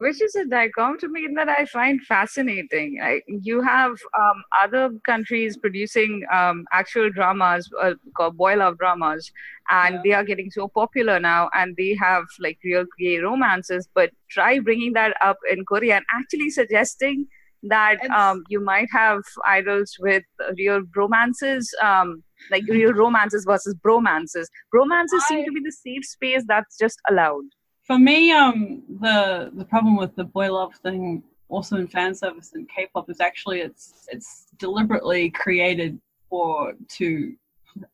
which is a dichotomy that I find fascinating. I, you have um, other countries producing um, actual dramas uh, called boy love dramas, and Yeah. they are getting so popular now, and they have like real gay romances. But try bringing that up in Korea and actually suggesting that um, you might have idols with real romances. Um, like real romances versus bromances. Bromances seem to be the safe space that's just allowed. for me, um, the the problem with the boy love thing, also in fan service and K-pop, is actually it's it's deliberately created for to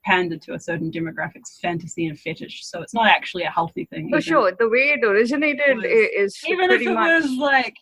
pander to a certain demographics fantasy and fetish. So it's not actually a healthy thing. For sure, the way it originated was- is Even if it much was like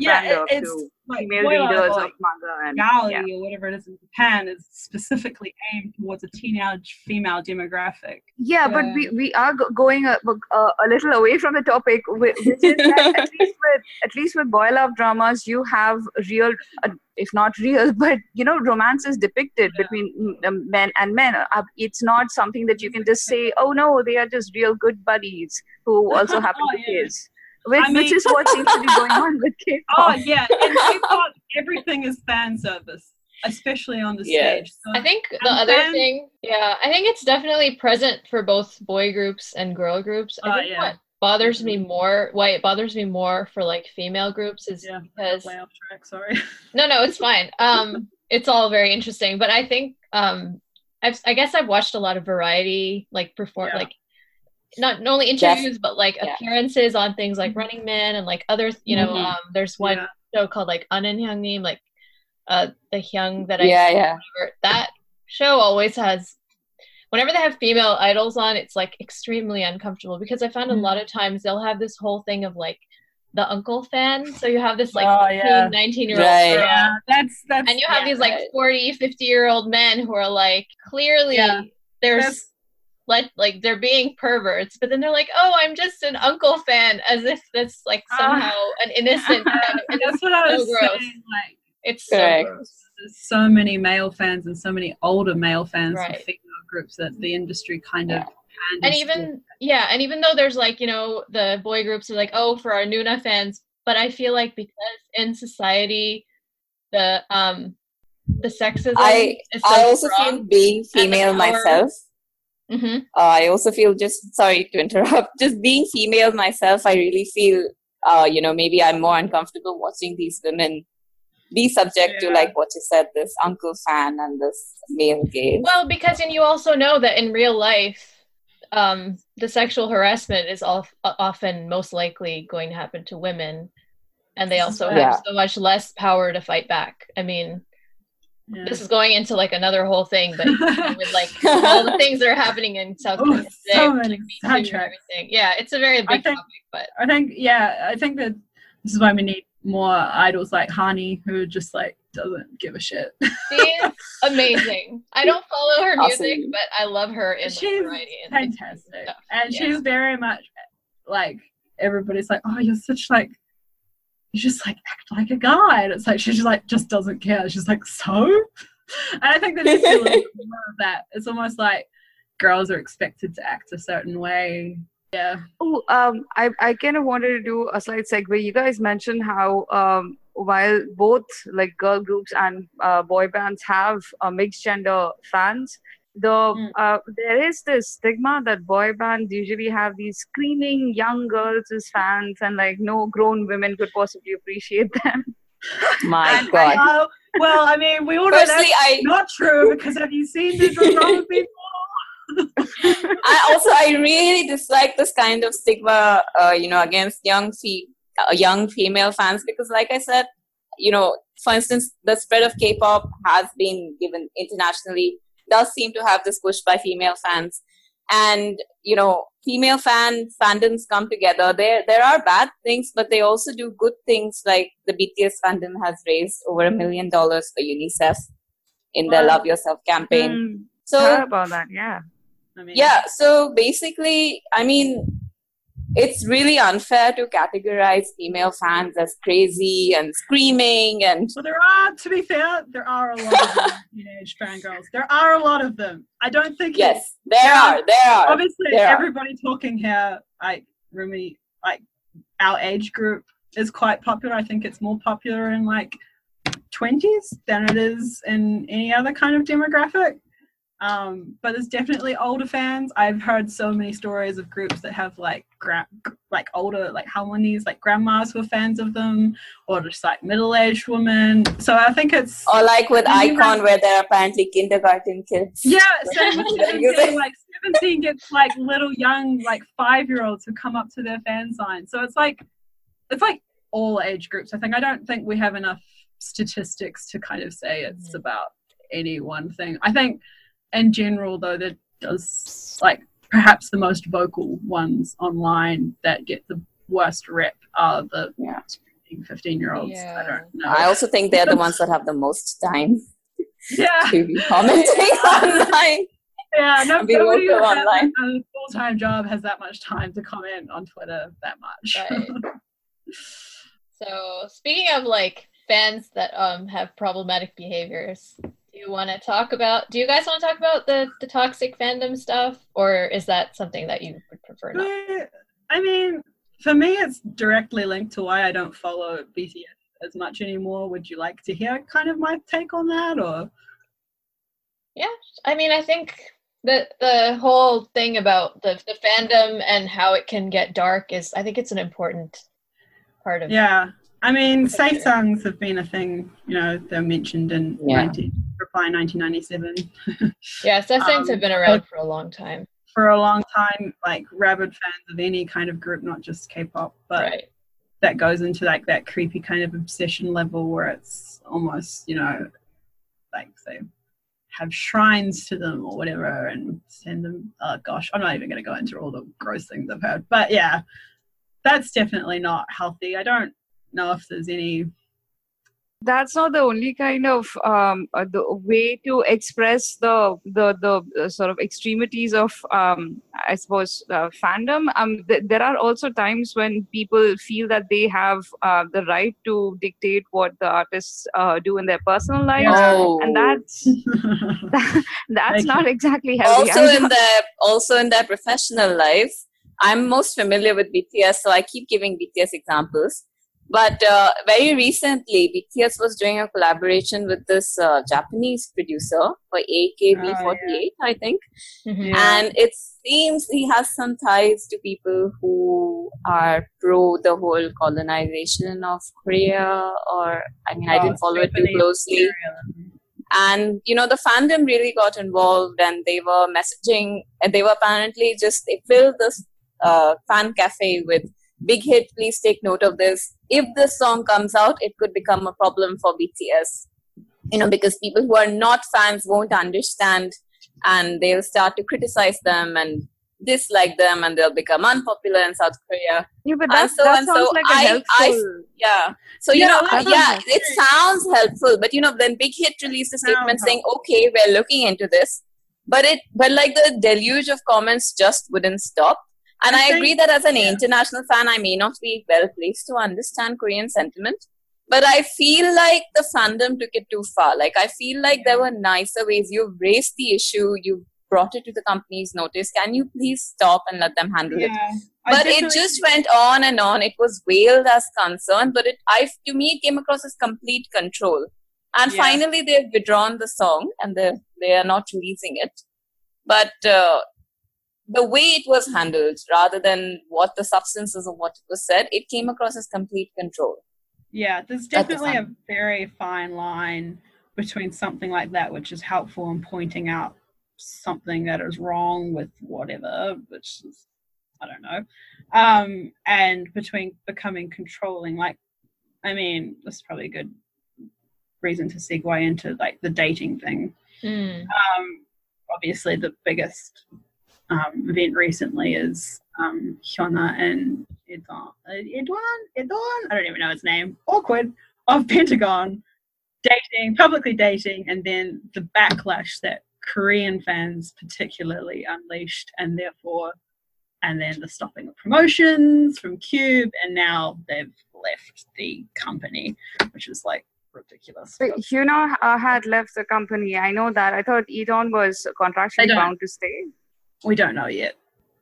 yeah, it- it's like female readers of like manga and Gali yeah. or whatever it is in Japan is specifically aimed towards a teenage female demographic. Yeah, but we, we are going a, a, a little away from the topic, which is that at least with at least with boy love dramas, you have real, uh, if not real, but you know, romance is depicted Yeah. between mm, um, men and men. Uh, it's not something that you can just say, oh no, they are just real good buddies who also happen Oh, to yeah. kiss. Which, I which mean- is what seems to be going on with K-pop. Oh yeah, and K-pop, everything is fan service, especially on the Yeah. stage. So I think the other then- thing, yeah, I think it's definitely present for both boy groups and girl groups. I Oh, think yeah. what bothers me more, why it bothers me more for like female groups is yeah, because way off track. Sorry. no, no, it's fine. Um, it's all very interesting, but I think um, I've I guess I've watched a lot of variety like perform Yeah. like not not only interviews but like Yeah. appearances on things like Running Man and like other you know Mhm. um, there's one Yeah. show called like Anan Hyungnim like uh the Hyung that I Yeah, yeah. whatever, that show always has whenever they have female idols on it's like extremely uncomfortable because i found a Mm. lot of times they'll have this whole thing of like the uncle fan so you have this like Oh, 18, yeah. 19 year old Right. girl Yeah, that's that's. and you have yeah, these like right. 40 50 year old men who are like clearly Yeah. there's That's- like like they're being perverts but then they're like oh i'm just an uncle fan as if that's like Ah. somehow an innocent kind of, that's what I so was gross. saying. Like, it's so gross there's so many male fans and so many older male fans Right. of female groups that the industry kind of. And panders to. even yeah and even though there's like you know the boy groups are like oh for our nuna fans but i feel like because in society the um the sexism I is so I also strong. feel being female power- myself. Mhm. Uh, I also feel just sorry to interrupt. Just being female myself, I really feel uh, you know maybe I'm more uncomfortable watching these women be subject to like what you said, this uncle fan and this male gaze. well because and you also know that in real life um the sexual harassment is often most likely going to happen to women and they also have Yeah. so much less power to fight back i mean Yeah. this is going into like another whole thing but with like all the things that are happening in South Oh, Korea today, so many like, and everything. Yeah, it's a very I big think- topic, but I think yeah, I think that this is why we need more idols like Hani who just like doesn't give a shit. she's amazing. I don't follow her music, but I love her in like, she's variety and and fantastic, stuff. and Yeah. she's very much like everybody's like, oh, you're such like. You just like act like a guy, and it's like she just like just doesn't care. She's like so, and I think that be a little more of that. It's almost like girls are expected to act a certain way. Yeah, Oh, um, I, I kind of wanted to do a slight segue. You guys mentioned how um, while both like girl groups and uh, boy bands have uh, mixed gender fans, the Mm. uh, there is this stigma that boy bands usually have these screaming young girls as fans, and like no grown women could possibly appreciate them. My And- God. Uh, well, I mean, we all know that's I not true because have you seen the drama people? I also I really dislike this kind of stigma, uh, you know, against young fe- uh, young female fans because, like I said, you know, for instance, the spread of K-pop has been given internationally does seem to have this push by female fans, and you know, female fan fandoms come together. There there are bad things, but they also do good things. Like the BTS fandom has raised over a million dollars for UNICEF in their Wow. Love Yourself campaign. Mm, So about that, yeah. I mean, yeah so basically i mean it's really unfair to categorize female fans as crazy and screaming and Well, there are, to be fair, there are a lot of them, teenage fangirls. There are a lot of them. I don't think. yes, there are, there are. Obviously, there are. everybody talking here, like Rumi, like our age group is quite popular. I think it's more popular in like 20s than it is in any other kind of demographic. Um, but there's definitely older fans. I've heard so many stories of groups that have like gra- like older like harmonies, like grandmas who are fans of them, or just like middle-aged women. So I think it's Or like with iKON, where there are apparently kindergarten kids. yeah, same with 17, like 17 gets like little young like five year olds who come up to their fan sign. So it's like it's like all age groups. I think I don't think we have enough statistics to kind of say it's about any one thing. I think in general though that does like perhaps the most vocal ones online that get the worst rep are the Yeah. 15 year olds. I don't know. I also think they're the ones that have the most time yeah. to be commenting online. Yeah, no, nobody who has online. a full time job has that much time to comment on Twitter that much. Right. So speaking of like fans that um have problematic behaviors, do you want to talk about? Do you guys want to talk about the the toxic fandom stuff, or is that something that you would prefer not? Uh, I mean, for me, it's directly linked to why I don't follow BTS as much anymore. Would you like to hear kind of my take on that, or yeah I mean, I think the the whole thing about the the fandom and how it can get dark is, I think it's an important part of yeah? I mean, sasaengs have been a thing. You know, they're mentioned in Yeah. 19, Reply 1997 Yeah, Sasaengs Um, have been around for a long time, for a long time. Like rabid fans of any kind of group, not just K-pop, but right? that goes into like that creepy kind of obsession level where it's almost you know like they have shrines to them or whatever and send them oh gosh i'm not even going to go into all the gross things i've heard but yeah that's definitely not healthy i don't know if there's any that's not the only kind of um, uh, the way to express the the the uh, sort of extremities of um, I suppose uh, fandom. Um, th- there are also times when people feel that they have uh, the right to dictate what the artists uh, do in their personal lives, Oh. and that's that's not exactly healthy. also I'm in their also in their professional life i'm most familiar with bts so i keep giving bts examples but uh, very recently bts was doing a collaboration with this uh, japanese producer for akb48 i think Mhm. Yeah. and it seems he has some ties to people who are pro the whole colonization of korea or i mean i Oh, didn't follow it too closely imperialism. and you know the fandom really got involved and they were messaging and they were apparently just they filled this uh, fan cafe with big hit please take note of this if this song comes out it could become a problem for bts you know because people who are not fans won't understand and they'll start to criticize them and dislike them and they'll become unpopular in south korea yeah, but and that, so that sounds so like a I- I- helpful. yeah. So you Yeah, know, yeah, helpful. it sounds helpful, but you know, then Big Hit released a statement Sounds saying, "Okay, we're looking into this," but it, but like the deluge of comments just wouldn't stop. And I I, agree that as an yeah. international fan, I may not be well placed to understand Korean sentiment, but I feel like the fandom took it too far. Like I feel like there were nicer ways. You've raised the issue. You've brought it to the company's notice. Can you please stop and let them handle it? yeah I but it just went on and on it was veiled as concern but it i to me it came across as complete control and Yeah. finally they've withdrawn the song and they they are not releasing it but uh, the way it was handled rather than what the substances of what was said it came across as complete control Yeah, there's At the definitely a very fine line between something like that, which is helpful in pointing out something that is wrong with whatever, which is, I don't know, um, and between becoming controlling. Like, I mean, this is probably a good reason to segue into like the dating thing. Mm. Um, obviously, the biggest um, event recently is um, Hyuna and Edon, Edwan, Edon, I don't even know his name, awkward, of Pentagon dating, publicly dating, and then the backlash that Korean fans particularly unleashed, and therefore and then the stopping of promotions from Cube, and now they've left the company, which is like ridiculous. Wait, Hyuna uh, had left the company. I know that. I thought Eton was contractually bound to stay. We don't know yet.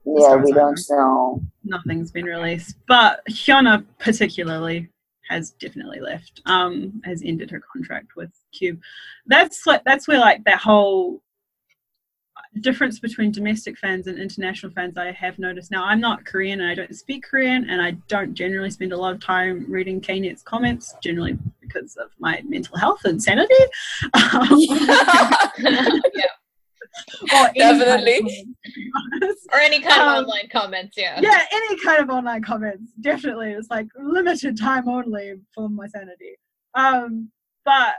Yeah, we don't know. Nothing's been released, but Hyuna particularly has definitely left. Um, has ended her contract with Cube. That's like that's where like that whole difference between domestic fans and international fans I have noticed. Now I'm not Korean and I don't speak Korean and I don't generally spend a lot of time reading Knet's comments, generally because of my mental health and sanity. Um, yeah. or any kind of Definitely. comments, to be honest. Or any kind Um, of online comments, yeah. yeah, any kind of online comments, definitely. It's like limited time only for my sanity. Um, but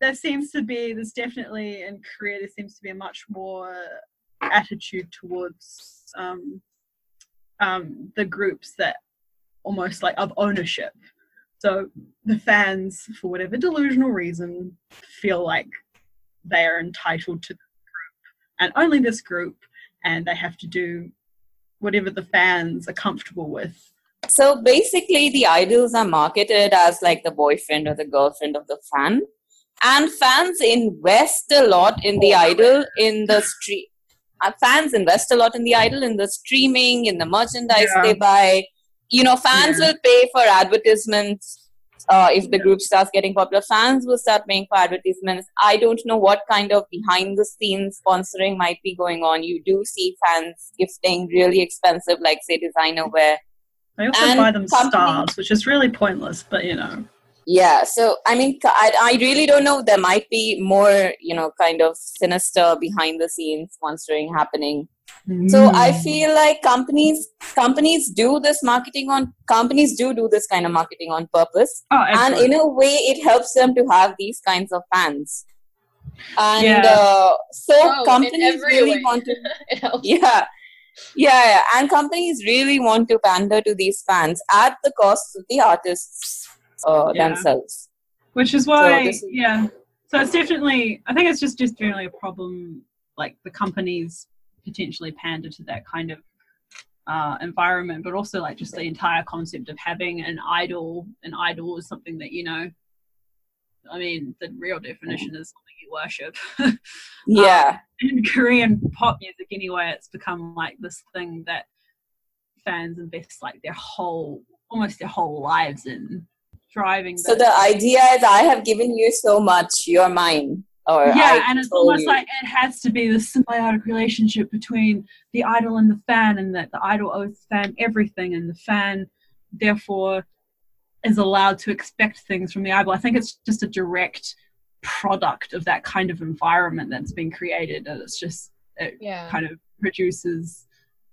there seems to be, there's definitely in Korea, there seems to be a much more attitude towards um, um, the groups that almost like of ownership. So the fans, for whatever delusional reason, feel like they are entitled to and only this group, and they have to do whatever the fans are comfortable with. So basically, the idols are marketed as like the boyfriend or the girlfriend of the fan, and fans invest a lot in the idol in the street. Uh, fans invest a lot in the idol in the streaming, in the merchandise Yeah. they buy. You know, fans Yeah. will pay for advertisements. Uh, if the group starts getting popular, fans will start paying for advertisements. I don't know what kind of behind the scenes sponsoring might be going on. You do see fans gifting really expensive, like say designer wear They also And buy them company- stars, which is really pointless, but you know. Yeah, so I mean, I really don't know. There might be more, you know, kind of sinister behind the scenes sponsoring happening. So I Mm. feel like companies companies do this marketing on companies do do this kind of marketing on purpose, Oh, and in a way, it helps them to have these kinds of fans. And Yeah. uh, so Oh, companies really way. want to yeah. yeah yeah and companies really want to pander to these fans at the cost of the artists uh, Yeah. themselves which is why this is- yeah so it's definitely i think it's just just generally a problem like the companies potentially pander to that kind of uh, environment but also like just the entire concept of having an idol an idol is something that you know i mean the real definition is something you worship. Yeah. in korean pop music anyway it's become like this thing that fans invest like their whole almost their whole lives in driving so the- the idea is i have given you so much you're mine Oh, or yeah, I and it's almost you. like it has to be the symbiotic relationship between the idol and the fan, and that the idol owes the fan everything, and the fan therefore is allowed to expect things from the idol. I think it's just a direct product of that kind of environment that's been created, and it's just it Yeah. kind of produces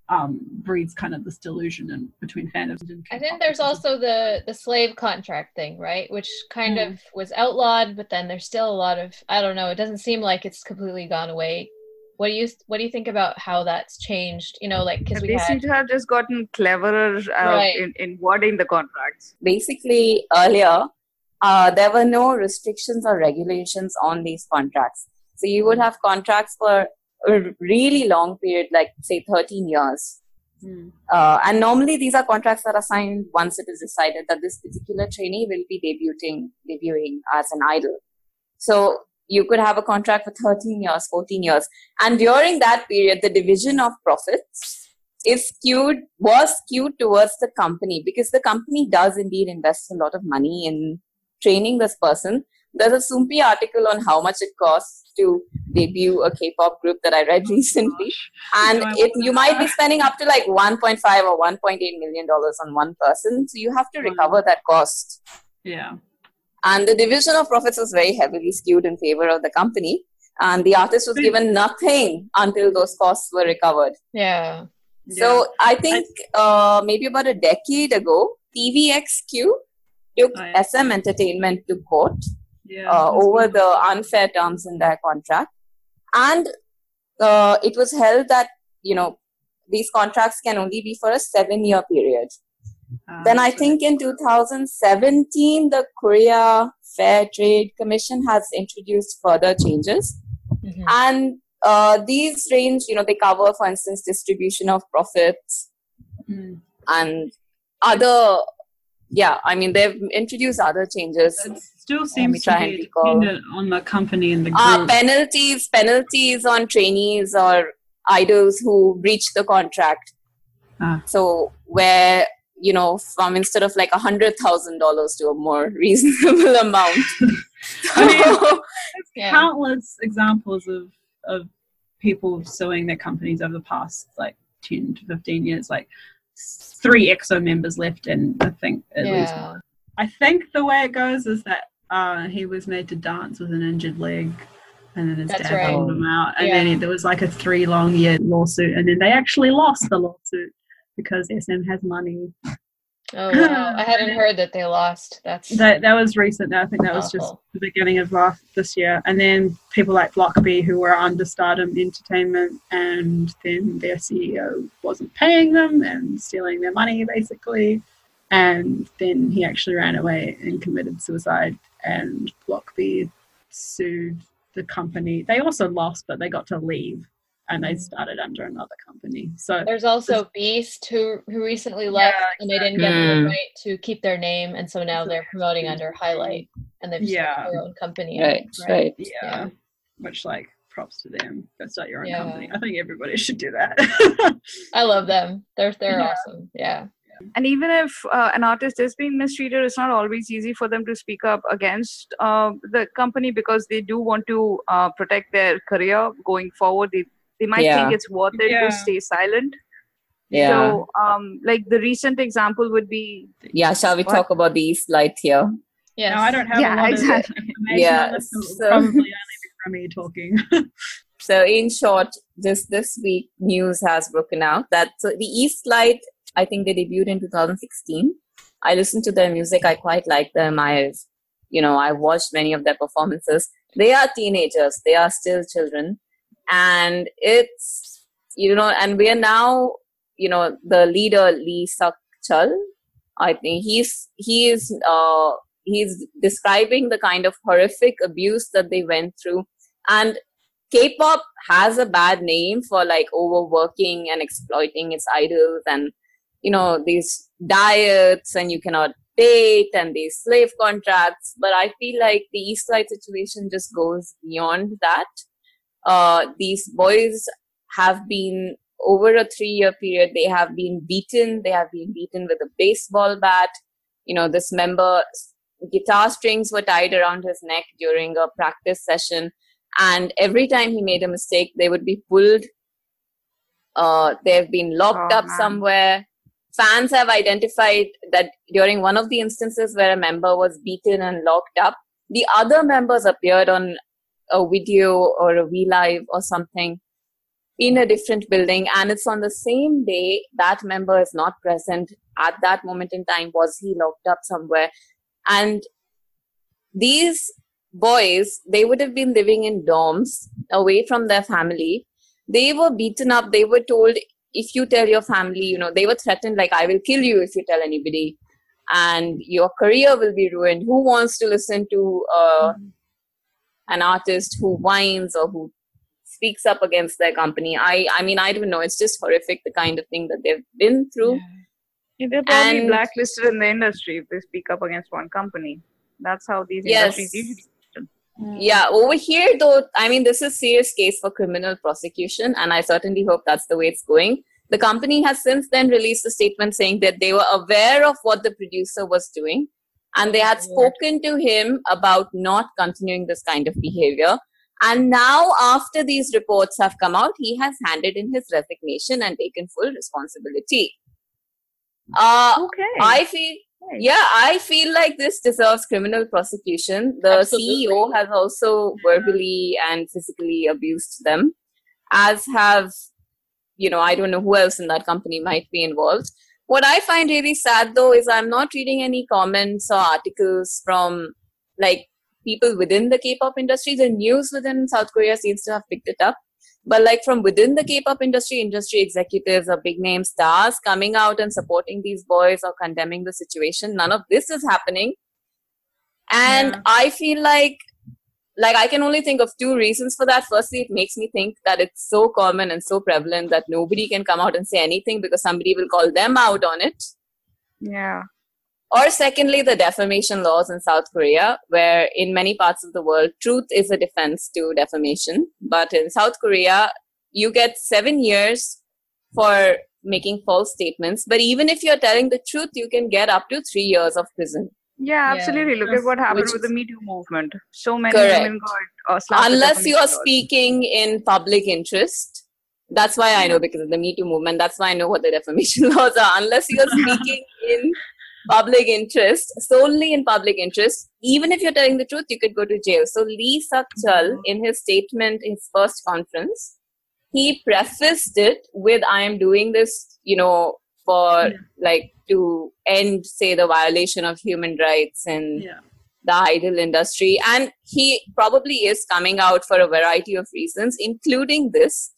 um breeds kind of this delusion in, between fandoms and I think there's also the the slave contract thing, right? Which kind Mm. of was outlawed, but then there's still a lot of I don't know. It doesn't seem like it's completely gone away. What do you what do you think about how that's changed? You know, like because we they seem to have just gotten cleverer uh, Right. in, in wording the contracts. basically earlier uh, there were no restrictions or regulations on these contracts so you would have contracts for a really long period like say 13 years Mm. Uh, and normally these are contracts that are signed once it is decided that this particular trainee will be debuting debuting as an idol. So you could have a contract for 13 years, 14 years. And during that period, the division of profits is skewed, was skewed towards the company because the company does indeed invest a lot of money in training this person. There's a Soompi article on how much it costs to debut a K-pop group that I read recently. And No, I it you might be spending up to like 1.5 or 1.8 million dollars on one person. So you have to recover that cost. Yeah. And the division of profits was very heavily skewed in favor of the company. And the artist was Hmm. given nothing until those costs were recovered. Yeah. so i think uh, maybe about a decade ago tvxq took Oh, yeah. sm entertainment to court yeah uh, over good. the unfair terms in their contract. And uh, it was held that, you know, these contracts can only be for a seven year period. Uh, then I think in 2017, the Korea Fair Trade Commission has introduced further changes. Mhm. And uh, these range, you know, they cover, for instance, distribution of profits, Mm. and other yeah i mean they've introduced other changes It still seems to be dependent on the company and the group. uh, penalties penalties on trainees or idols who breach the contract Ah. so where you know from instead of like a hundred thousand dollars to a more reasonable amount I mean, Yeah. countless examples of of people suing their companies over the past like 10 to 15 years like three exo members left and i think at least Yeah. i think the way it goes is that uh, he was made to dance with an injured leg and then his That's dad right. pulled him out and then Yeah. he, there was like a three long year lawsuit and then they actually lost the lawsuit because sm has money Oh wow. I hadn't heard that they lost. That's that that was recent. I think that was just the beginning of last this year. And then people like Block B who were under Stardom Entertainment, and then their CEO wasn't paying them and stealing their money basically. And then he actually ran away and committed suicide. And Block B sued the company. They also lost, but they got to leave, and they started under another company. So There's also Beast who who recently left and they didn't get exactly. the right to keep their name and so now they're promoting under Highlight and they've Yeah. started their own company. right right yeah, Yeah. which like props to them. Go start your own Yeah. company. I think everybody should do that. I love them. They're they're Yeah. awesome. Yeah. and even if uh, an artist is being mistreated it's not always easy for them to speak up against uh, the company because they do want to uh, protect their career going forward they, they might Yeah. think it's worth it Yeah. to stay silent yeah so um, like the recent example would be yeah shall we What? talk about the east light here Yeah, No, I don't have Yeah, a lot exactly. of information Yeah, so it'll probably only from me talking. So, in short, this this week, news has broken out that so the East Light, I think they debuted in 2016. I listened to their music. I quite like them. I've, you know, I watched many of their performances. They are teenagers. They are still children, and it's you know, and we are now, you know, the leader Lee Suk Chul. I think he's he is uh he's describing the kind of horrific abuse that they went through. And K-pop has a bad name for like overworking and exploiting its idols and you know these diets and you cannot date and these slave contracts. But I feel like the East side situation just goes beyond that uh, these boys have been over a three year period they have been beaten. They have been beaten with a baseball bat. You know this member guitar strings were tied around his neck during a practice session. And every time he made a mistake they would be pulled. Uh, they've been locked Oh, up man. somewhere. Fans have identified that during one of the instances where a member was beaten and locked up the other members appeared on a video or a v live or something in a different building and it's on the same day that member is not present at that moment in time was he locked up somewhere? And these boys they would have been living in dorms away from their family. They were beaten up. They were told if you tell your family you know they were threatened like i will kill you if you tell anybody and your career will be ruined. Who wants to listen to uh, an artist who whines or who speaks up against their company i i mean i don't know. It's just horrific the kind of thing that they've been through. Yeah, they're probably And- blacklisted in the industry if they speak up against one company. That's how these Yes. industries usually mm. Yeah, over here though, I mean, this is serious case for criminal prosecution, and I certainly hope that's the way it's going. The company has since then released a statement saying that they were aware of what the producer was doing, and they had spoken to him about not continuing this kind of behavior. And now, after these reports have come out, he has handed in his resignation and taken full responsibility. Uh, okay I feel yeah, I feel like this deserves criminal prosecution. The Absolutely. CEO has also verbally and physically abused them, as have, you know, I don't know who else in that company might be involved. What I find really sad though is I'm not reading any comments or articles from like people within the K pop industry. The news within South Korea seems to have picked it up. But like from within the K-pop industry, industry executives or big name stars coming out and supporting these boys or condemning the situation, none of this is happening. And Yeah. I feel like like I can only think of two reasons for that. Firstly, it makes me think that it's so common and so prevalent that nobody can come out and say anything because somebody will call them out on it. Yeah. Or secondly, the defamation laws in South Korea, where in many parts of the world, truth is a defense to defamation. But in South Korea, you get seven years for making false statements. But even if you're telling the truth, you can get up to three years of prison. Yeah, absolutely. Look at what happened Which with the Me Too movement. So many Correct. women got uh, slapped Unless you are speaking in public interest. That's why I know because of the Me Too movement. That's why I know what the defamation laws are. Unless you're speaking in public interest, solely in public interest, even if you're telling the truth, you could go to jail. So Lee Suk Chul, in his statement, in his first conference, he prefaced it with, I am doing this, you know, for Yeah. like to end, say, the violation of human rights and Yeah. the idol industry. And he probably is coming out for a variety of reasons, including this.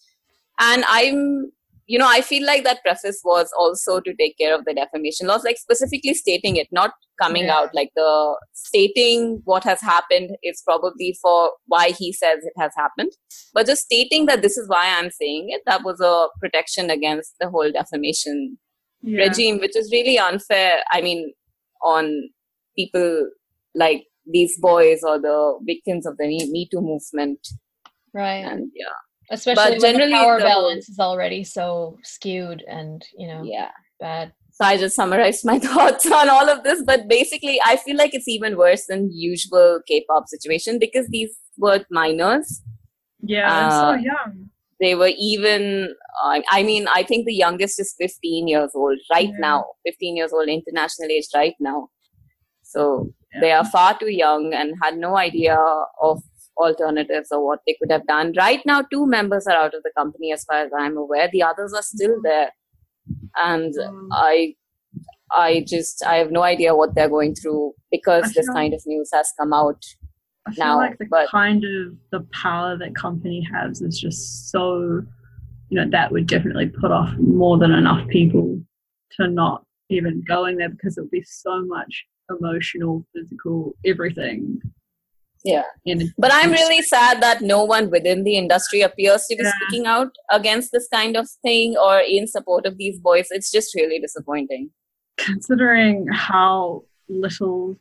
And I'm, you know, I feel like that preface was also to take care of the defamation laws, like specifically stating it, not coming Yeah. out. Like the stating what has happened is probably for why he says it has happened. But just stating that this is why I'm saying it, that was a protection against the whole defamation Yeah. regime, which is really unfair. I mean, on people like these boys or the victims of the Me Too movement. Right. And yeah, Especially when generally the power the balance is already so skewed and, you know, yeah. bad. So I just summarized my thoughts on all of this, but basically, I feel like it's even worse than usual K-pop situation because these were minors. Yeah, Uh, so young. They were even. Uh, I mean, I think the youngest is 15 years old right Yeah. now. 15 years old, international age right now. So Yeah. they are far too young and had no idea of alternatives or what they could have done. Right now, two members are out of the company, as far as I'm aware. The others are still there, and Mm. I, I just I have no idea what they're going through because this kind of news has come out. I feel now, like the but- kind of the power that company has is just so, you know, that would definitely put off more than enough people to not even going there because it would be so much emotional, physical, everything. Yeah. But I'm really sad that no one within the industry appears to be Yeah. speaking out against this kind of thing or in support of these boys. It's just really disappointing. considering how little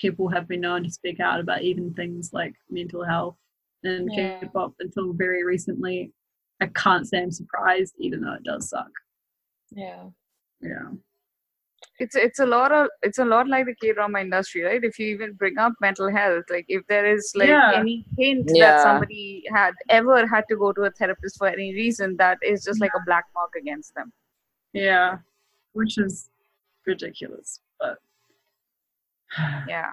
people have been known to speak out about even things like mental health in Yeah. K-pop until very recently. I can't say I'm surprised, even though it does suck. Yeah. Yeah. it's it's a lot of it's a lot like the K drama industry, right? If you even bring up mental health, like if there is like Yeah. any hint Yeah. that somebody had ever had to go to a therapist for any reason, that is just like a black mark against them. Yeah. Which is ridiculous. But Yeah.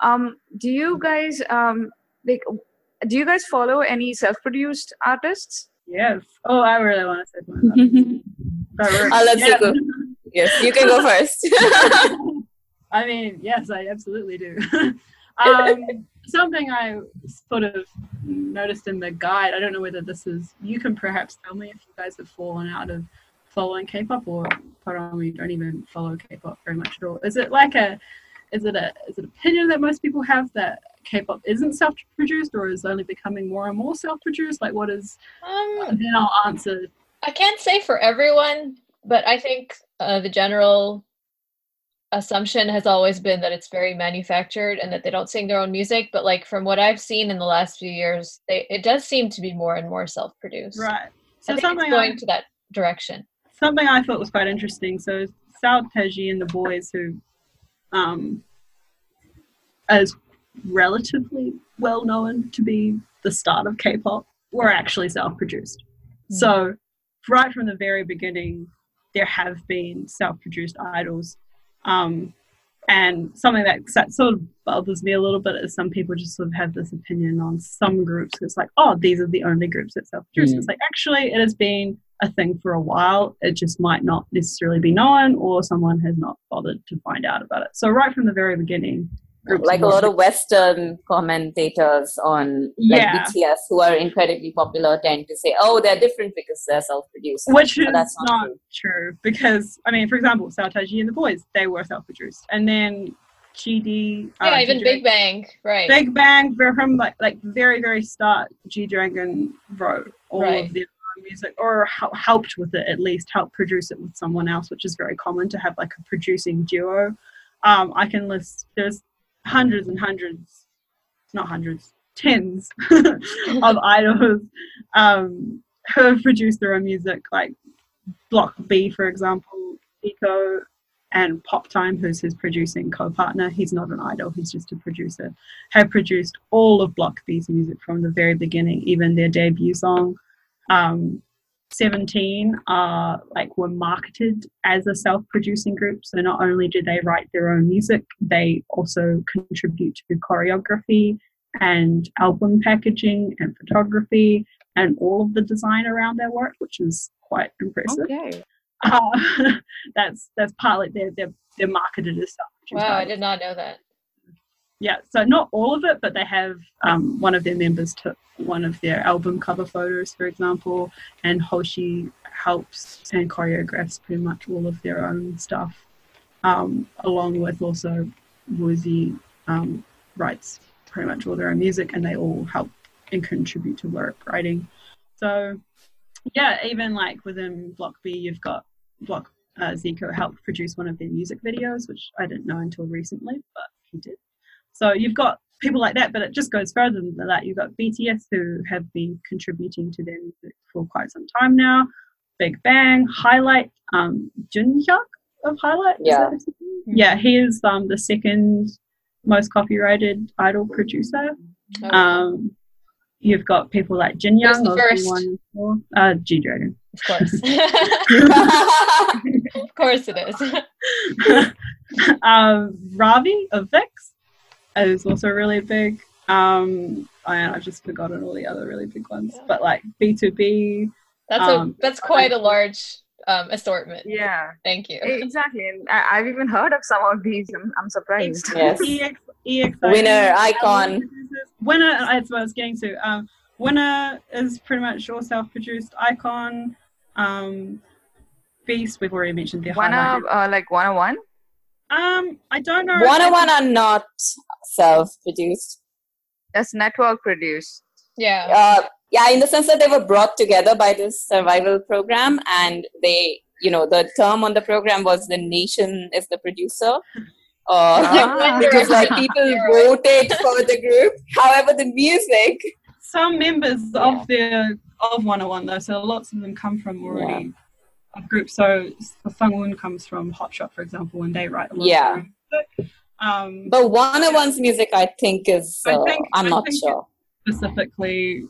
Um, do you guys um like do you guys follow any self-produced artists? yes. Oh, I really want to say something. I'll let you Yeah. go. Yes, you can go first. I mean, yes, I absolutely do. um, something I sort of noticed in the guide, I don't know whether this is, you can perhaps tell me if you guys have fallen out of following K-pop or probably don't even follow K-pop very much at all. Is it like a, is it a, is it opinion that most people have that K-pop isn't self-produced or is only becoming more and more self-produced? Like what is, Um, then I'll answer. I can't say for everyone, but I think uh, the general assumption has always been that it's very manufactured and that they don't sing their own music. But like from what I've seen in the last few years, they, it does seem to be more and more self-produced. Right. I So think something it's going I- to that direction. something I thought was quite interesting. So Seo Taiji and the boys who um as relatively well known to be the start of K-pop were actually self-produced. So right from the very beginning there have been self-produced idols. Um and something that that sort of bothers me a little bit is some people just sort of have this opinion on some groups. It's like, oh, these are the only groups that self-produce. Mm. It's like actually it has been a thing for a while. It just might not necessarily be known, or someone has not bothered to find out about it. So right from the very beginning, groups like a lot of Western commentators on like Yeah. BTS who are incredibly popular tend to say, "Oh, they're different because they're self-produced." which But is that's not true. true because I mean, for example, Seo Taiji and the boys they were self-produced, and then GD. uh, Yeah, even G Big Bang, right? Big Bang, from like like very very start, G Dragon wrote all Right. of their own music, or helped with it at least, helped produce it with someone else, which is very common to have like a producing duo. Um, I can list there's hundreds and hundreds, not hundreds, tens of idols um, who have produced their own music, like Block B, for example, Zico and Pop Time, who's his producing co-partner. He's not an idol; he's just a producer. Have produced all of Block B's music from the very beginning, even their debut song. Um, 17 are like were marketed as a self-producing group so not only do they write their own music they also contribute to choreography and album packaging and photography and all of the design around their work which is quite impressive Okay. uh, that's that's partly they're they're, they're marketed as self-produced Wow, I did not know that. Yeah so not all of it but they have um, one of their members took one of their album cover photos for example and hoshi helps and choreographs pretty much all of their own stuff um, along with also Woozi um, writes pretty much all their own music and they all help and contribute to work writing. So yeah even like within block b you've got block uh, zico helped produce one of their music videos which i didn't know until recently but he did so you've got people like that, but it just goes further than that. You've got BTS who have been contributing to their music for quite some time now. Big Bang, Highlight, um, Junhyung of Highlight. Yeah. Yeah, he is um, the second most copyrighted idol producer. Oh, Um, you've got people like Jin Young first? B1 uh, G Dragon. of course. of course it is. um, Ravi of VIXX is also really big. Um, and I've just forgotten all the other really big ones. But like BTOB, That's Um, a that's quite a large um, assortment. Yeah, Thank you. exactly. And I, I've even heard of some of these. I'm, I'm surprised. Yes. EX, EX Winner, iKON. Winner, that's what I was getting to. Um, Winner is pretty much all self-produced. iKON, um, Beast, we've already mentioned their One highlight. uh, like Wanna One. Um, I don't know. Wanna One are not self-produced. That's network produced. Yeah. Uh, yeah, in the sense that they were brought together by this survival program, and they, you know, the term on the program was the nation is the producer. Uh, Ah. because like people voted for the group. However, the music, some members Yeah. of their of 101 though, so lots of them come from already a group. So Sungwoon comes from Hot Shot, for example, and they write a lot Yeah. of music. Um, but Wanna One's music, I think is. I Uh, think- I'm I not think sure, specifically,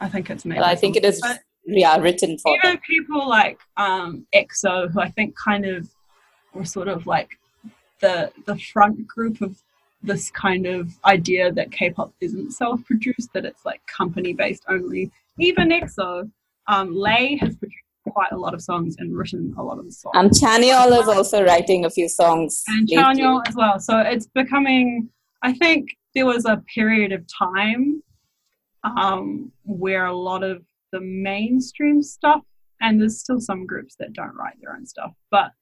I think it's but I think it is. But Yeah, written for them. even people like um, EXO, who I think kind of were sort of like the the front group of this kind of idea that K-pop isn't self-produced, that it's like company-based only. Even EXO, um, Lay has produced quite a lot of songs and written a lot of the songs, And Chanyeol is also writing a few songs. and. Chanyeol as well. So it's becoming. I think there was a period of time um, where a lot of the mainstream stuff, and there's still some groups that don't write their own stuff, but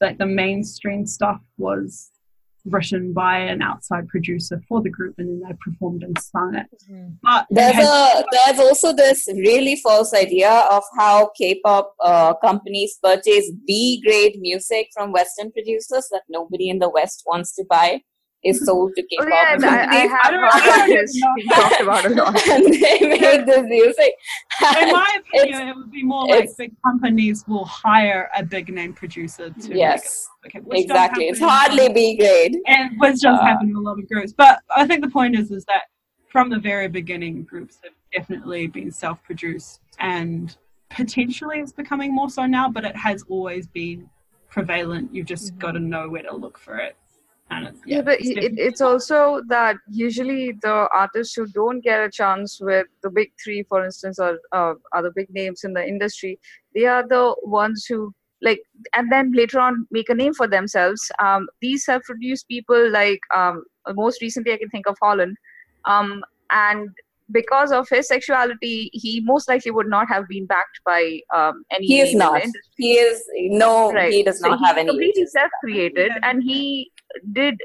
like the mainstream stuff was written by an outside producer for the group, and then they performed and sung it. Mhm. But There's has- a there's also this really false idea of how K-pop uh, companies purchase B grade music from Western producers that nobody in the West wants to buy is sold to Oh K-pop yeah, I, I I I about don't know. being talked about a lot. and they make this music. in my opinion, it would be more like big companies will hire a big name producer to make yes, it. Okay, exactly. It's hardly B grade. and which does Uh, happen in a lot of groups. But I think the point is, is that from the very beginning, groups have definitely been self-produced, and potentially it's becoming more so now. But it has always been prevalent. You've just Mhm. got to know where to look for it. And it's, Yeah, but it's it, it's also that usually the artists who don't get a chance with the big three, for instance, or uh, other big names in the industry, they are the ones who like, and then later on make a name for themselves. Um, these self-produced people, like um, most recently, I can think of Holland, um, and because of his sexuality, he most likely would not have been backed by um, any. He is name in the not. industry. He is no. Right. He does not he have any. completely self-created, and he did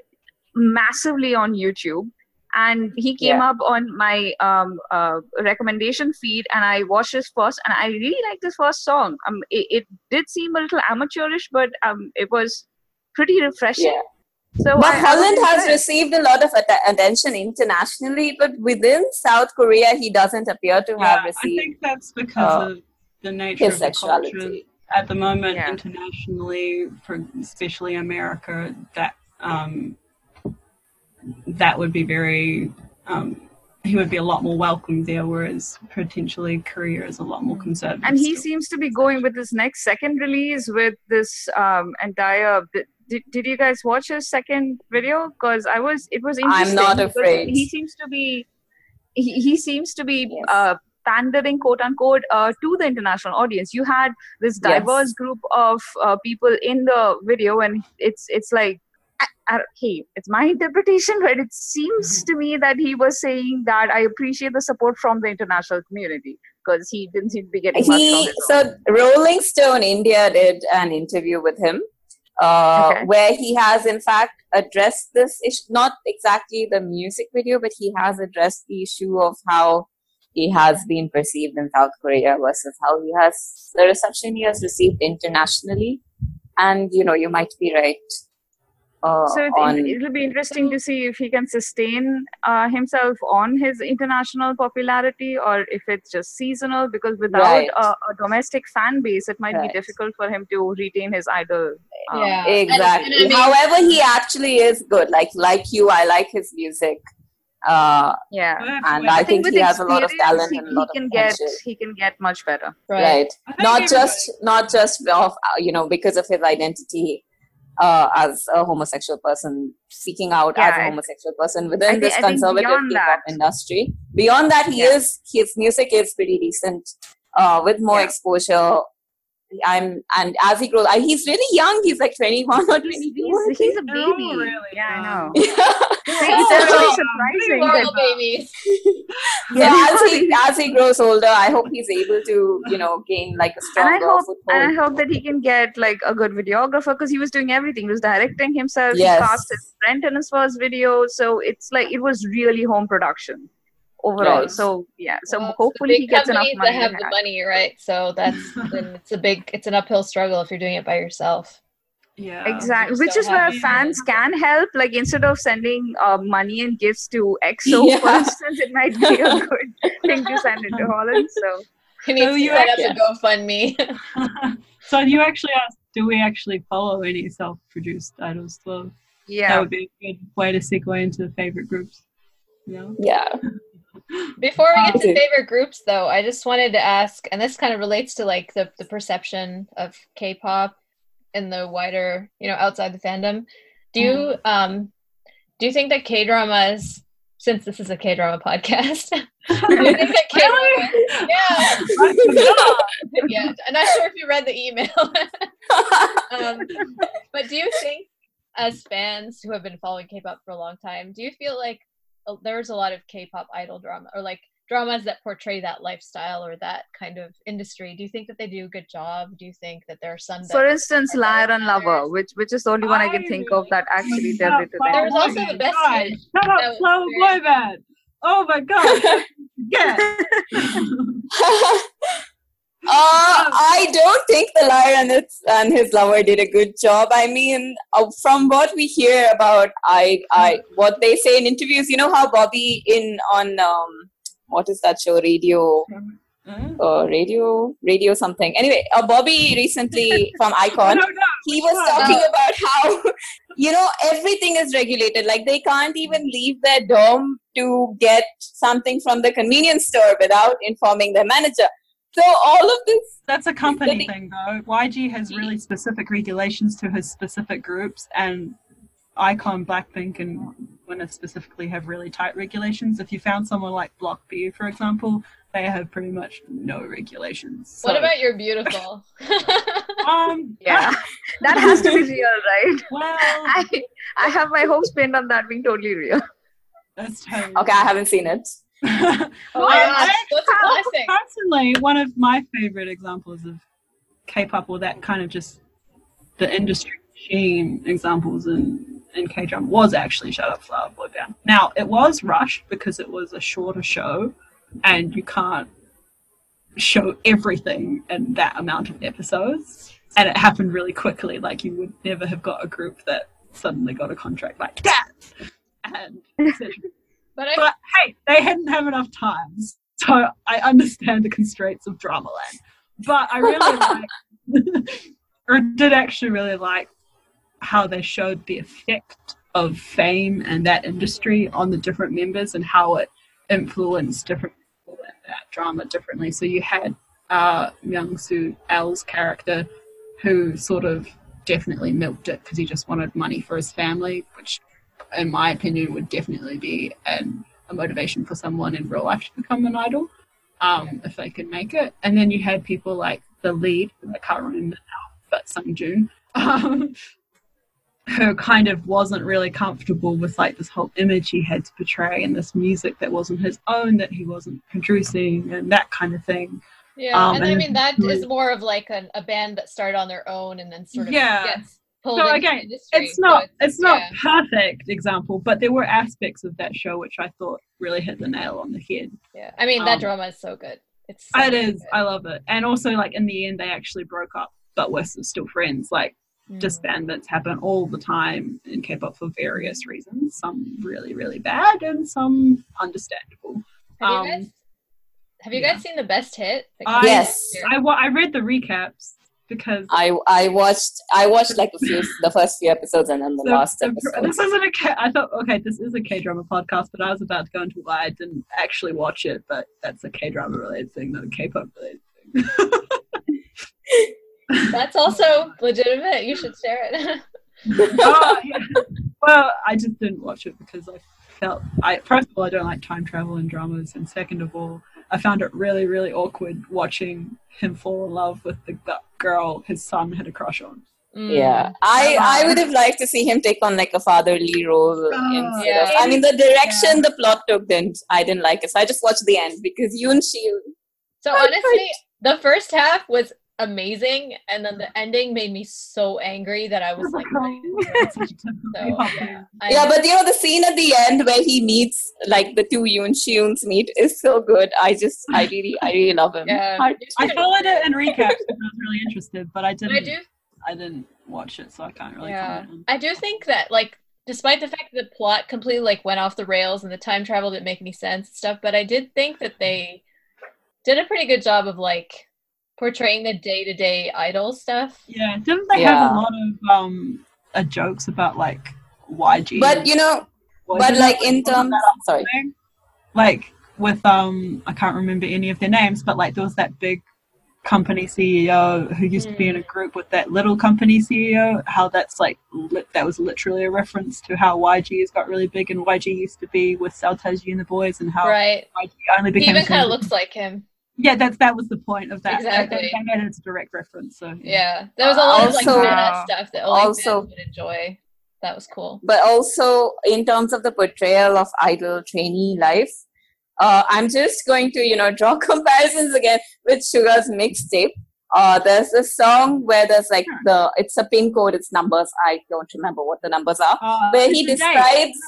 massively on YouTube. And he came Yeah. up on my um, uh, recommendation feed, and I watched his first, and I really liked his first song. Um, it, it did seem a little amateurish, but um, it was pretty refreshing. Yeah. So But I- I has impressed. received a lot of atta- attention internationally, but within South Korea, he doesn't appear to Yeah, have received. I think that's because uh, of the nature his of the culture at the moment Yeah. internationally, for especially America. That um, that would be very. Um, he would be a lot more welcome there, whereas potentially Korea is a lot more conservative. and he still. seems to be going with his next second release with this um entire did, did you guys watch his second video because i was it was interesting. I'm interesting not afraid. he seems to be he, he seems to be Yes. uh pandering quote unquote uh, to the international audience you had this Yes. diverse group of uh, people in the video and it's it's like I, I, hey, it's my interpretation, but it seems to me that he was saying that I appreciate the support from the international community because he didn't seem to be getting much from he so rolling stone india did an interview with him uh, Okay. where he has in fact addressed this issue not exactly the music video but he has addressed the issue of how he has been perceived in south korea versus how he has the reception he has received internationally. And you know you might be right uh, so it, on it, will be interesting to see if he can sustain uh, himself on his international popularity or if it's just seasonal because without Right. a, a domestic fan base it might Right. be difficult for him to retain his idol um, yeah. Exactly and I mean- however he actually is good like like you i like his music uh yeah We'll have to and wait. I think with he has a lot of talent he, and a he lot of can get he can get much better right. right not everybody- just not just of uh, you know because of his identity uh, as a homosexual person seeking out as a homosexual person within think- this conservative K-pop industry beyond that he Yeah. is his music is pretty decent uh, with more Yeah. exposure I'm and as he grows I, he's really young he's like 21 or 22 he's, he's a They're all baby really yeah i know young. it's Oh, actually surprising Normal that, babies. so as he as he grows older I hope he's able to you know gain like a and stronger I hope foothold and I hope that he can get like a good videographer because he was doing everything. He was directing himself. Yes. He cast his friend in his first video, so it's like it was really home production overall. Right. So yeah, so Well, hopefully he gets enough companies money. that have the money, right? So that's it's a big, it's an uphill struggle if you're doing it by yourself. Yeah. Exactly, which don't is where fans can help. Like instead of sending uh, money and gifts to EXO, for Yeah. instance, it might be a good thing to send it to Holland. So He needs So to you set up actually- a GoFundMe. so you actually asked, do we actually follow any self-produced idols? Well, yeah, that would be a good way to segue into the favorite groups. Yeah. yeah Before we get to favorite groups, though, I just wanted to ask, and this kind of relates to like the, the perception of K-pop in the wider, you know, outside the fandom. Do you um do you think that K dramas, since this is a K drama podcast, do you think that K dramas? Yeah, yeah. I'm not sure if you read the email. um, but do you think, as fans who have been following K-pop for a long time, do you feel like there's a lot of K-pop idol drama or like dramas that portray that lifestyle or that kind of industry? Do you think that they do a good job? Do you think that there are some for instance, Liar and Lover, others? which which is the only one I can think of that actually Shut delved into There was also the best Band. hit. Shut up, was Flower Boy Band. Oh my god. yeah. Uh, I don't think the liar and his, and his lover did a good job. I mean, uh, from what we hear about I, I, what they say in interviews, you know how Bobby in on um, what is that show? Radio, uh, radio, radio something. Anyway, uh, Bobby recently from iKON. No, no, he was talking about how you know everything is regulated like they can't even leave their dorm to get something from the convenience store without informing their manager so all of this That's a company Really? thing, though. YG has really specific regulations to his specific groups, and iKON, Blackpink, and Winner specifically have really tight regulations. If you found someone like Block B, for example, they have pretty much no regulations. What about you're beautiful? um? Yeah, that has to be real, right? Well, I I have my hopes pinned on that being totally real. that's totally. okay i haven't seen it oh my um, I- gosh, a personally, one of my favorite examples of K-pop, or that kind of just the industry machine examples in, in K drama was actually Shut Up Flower Boy Band. Now, it was rushed because it was a shorter show and you can't show everything in that amount of episodes. And it happened really quickly. Like, you would never have got a group that suddenly got a contract like that. And But I but hey, they hadn't have enough time, so I understand the constraints of Dramaland. But I really like, or did actually really like how they showed the effect of fame and that industry on the different members and how it influenced different people in that drama differently. So you had uh, Myung Soo L's character who sort of definitely milked it because he just wanted money for his family, which in my opinion, would definitely be an, a motivation for someone in real life to become an idol um, if they could make it. And then you had people like the lead, I can't remember now, but Sung Joon, um, who kind of wasn't really comfortable with like this whole image he had to portray and this music that wasn't his own, that he wasn't producing, and that kind of thing. yeah, Um, and I mean that really- is more of like an, a band that started on their own and then sort of Yeah. gets So into again, industry. it's So not it's not yeah. perfect example, but there were aspects of that show which I thought really hit the nail on the head. Yeah, I mean that Um, drama is so good. It's so It is. good. I love it. And also, like in the end, they actually broke up, but we're still friends. Like Mm. disbandments happen all the time in K-pop for various reasons. Some really, really bad, and some understandable. Have um, you guys have you yeah. guys seen the best hit? I- Yes. I I read the recaps because I I watched I watched like a few the first few episodes and then the the- last episode. this isn't a K. I thought okay, this is a K drama podcast, but I was about to go into why I didn't actually watch it. But that's a K drama related thing, not a K-pop related thing. That's also legitimate. You should share it. oh, yeah. Well, I just didn't watch it because I felt I first of all I don't like time travel and dramas, and second of all, I found it really, really awkward watching him fall in love with the gu- girl his son had a crush on. Mm. Yeah, I I would have liked to see him take on like a fatherly role Oh, yeah. of. I mean, the direction the plot took didn't. I didn't like it, so I just watched the end because Yoon Shi Yoon. So honestly, the first half was amazing, and then the ending made me so angry that I was like, It's such a typical so, K-pop yeah. I- Yeah, but you know the scene at the end where he meets like the two Yoon Shions meet is so good. I just I really I really love him. yeah, I- I followed it in recaps because I was really interested, but I didn't. I do I didn't watch it, so I can't really yeah comment. i do think that like despite the fact that the plot completely like went off the rails and the time travel didn't make any sense and stuff but i did think that they did a pretty good job of like portraying the day-to-day idol stuff Yeah, didn't they have a lot of um uh, jokes about like YG? But you know, Was but it like in terms, sorry. thing? like with um I can't remember any of their names, but like there was that big company CEO who used to be in Mm. a group with that little company CEO. How that's like li- that was literally a reference to how YG has got really big, and YG used to be with Seo Taiji and the boys, and how right YG only he became. even kind of looks like him Yeah, that's that was the point of that. Exactly. They, they made it a direct reference. So yeah there was a lot of like Also- stuff that only also- fans would enjoy that was cool but also in terms of the portrayal of idol trainee life, uh, I'm just going to you know draw comparisons again with Suga's mixtape. Uh, there's a song where there's like Sure. the it's a pin code, it's numbers. I don't remember what the numbers are. Uh, Where he it's a date. describes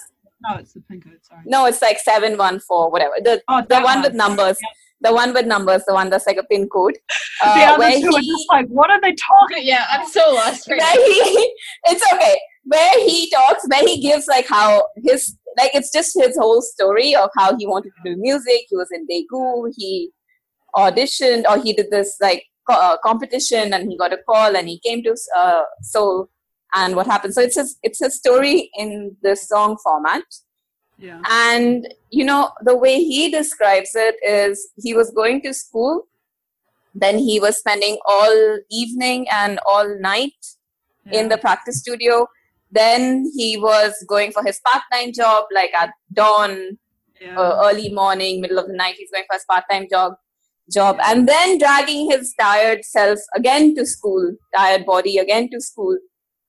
No, it's the pink code. Sorry. no, it's like seven one four whatever. The Oh, the that one with numbers. The one with numbers, the one that's like a pin code. the Uh, other where two are he, just like, what are they talking? yeah i'm so lost right where now. he it's okay where he talks where he gives like how his like it's just his whole story of how he wanted to do music he was in daegu he auditioned or he did this like co- uh, competition and he got a call and he came to uh, seoul and what happened so it's his it's his story in the song format Yeah. and you know the way he describes it is he was going to school then he was spending all evening and all night in the practice studio. Then he was going for his part-time job, like at dawn, yeah. uh, early morning, middle of the night. He's going for his part-time job, job, and then dragging his tired self again to school, tired body again to school.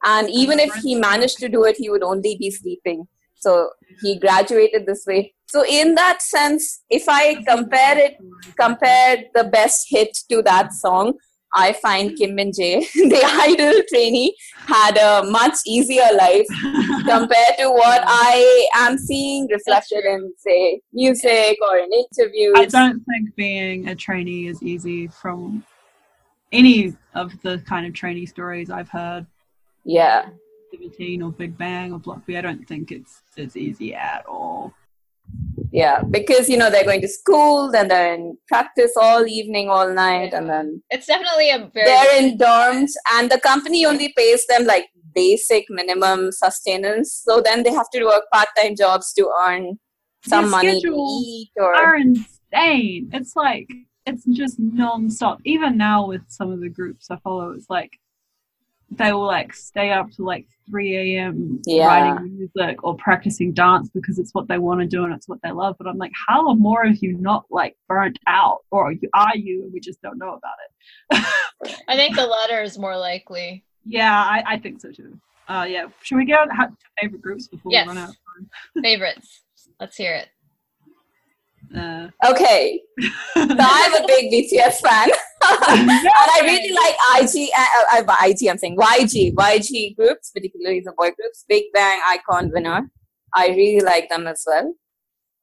And even if he managed to do it, he would only be sleeping. So he graduated this way. So in that sense, if I compare it, compare the best hit to that song, I find Kim and Jay, the idol trainee, had a much easier life compared to what I am seeing reflected in, say, music or in interviews. I don't think being a trainee is easy from any of the kind of trainee stories I've heard. Yeah. 17 or Big Bang or Block B, I don't think it's it's easy at all. Yeah, because you know they're going to school, then they're in practice all evening, all night, and then It's definitely a very they're in dorms, and the company only pays them like basic minimum sustenance. So then they have to work part time jobs to earn some Their money to schedules eat or Are insane. It's like it's just non-stop. Even now with some of the groups I follow, it's like they will like stay up to like 3 a.m. Yeah. writing music or practicing dance because it's what they want to do and it's what they love. But I'm like, how are more of you not like burnt out, or are you, are you and we just don't know about it? I think the latter is more likely. yeah, I, I think so too. Uh, yeah. Should we get ha- to favorite groups before Yes. we run out? Favorites. Let's hear it. Uh, okay. So I'm a big BTS fan, and I really like IG. Uh, uh, IG, I'm saying YG, YG groups, particularly the boy groups, Big Bang, iKON, Winner. I really like them as well.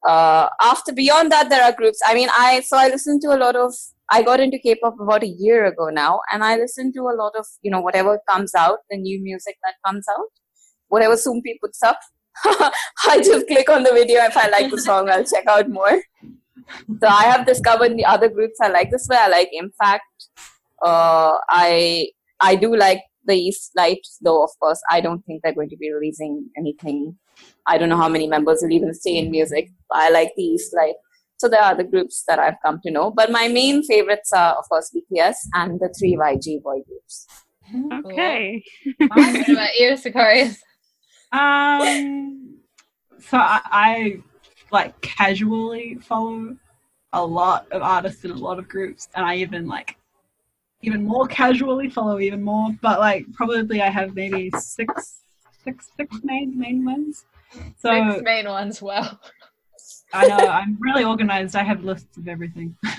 Uh, after beyond that, there are groups. I mean, I so I listen to a lot of. I got into K-pop about a year ago now, and I listen to a lot of you know whatever comes out, the new music that comes out, whatever Soompi puts up. I just click on the video if I like the song, I'll check out more. So I have discovered the other groups I like this way. I like IMFACT. Uh, I I do like the East Light, though. Of course, I don't think they're going to be releasing anything. I don't know how many members will even stay in music. I like the East Light. So there are the groups that I've come to know. But my main favorites are, of course, BTS and the three YG boy groups. Okay. What about you, Sicarius? Um, so I, I like casually follow a lot of artists in a lot of groups, and I even like even more casually follow even more. But like probably I have maybe six, six, six main main ones. So Six main ones. Wow. I know I'm really organized. I have lists of everything.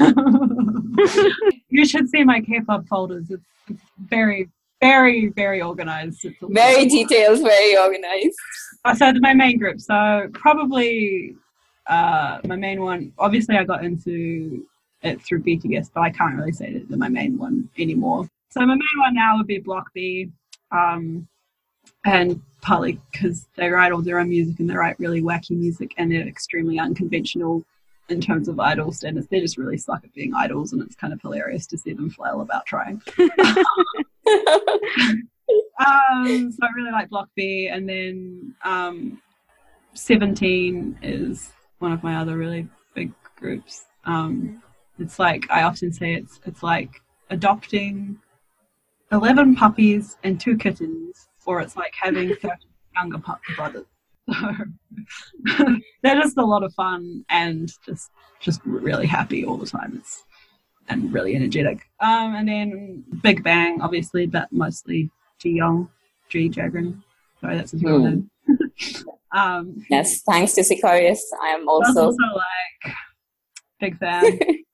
you should see my K-pop folders. It's, it's very, very, very organized. It's. Very detailed, very organized. Uh, so my main group. So probably uh, my main one. Obviously, I got into it through BTS, but I can't really say that they're my main one anymore. So my main one now would be Block B, um, and partly because they write all their own music and they write really wacky music and they're extremely unconventional in terms of idol standards. They just really suck at being idols, and it's kind of hilarious to see them flail about trying. Um, so I really like Block B, and then um, Seventeen is one of my other really big groups. Um, it's like I often say it's it's like adopting eleven puppies and two kittens, or it's like having thirty younger pup brothers. So they're just a lot of fun and just just really happy all the time. It's and really energetic. Um, and then Big Bang, obviously, but mostly Jiyong, G Dragon. Sorry, that's his real Hmm. name. um, Yes, thanks to Sicarius, I am also, also like big fan.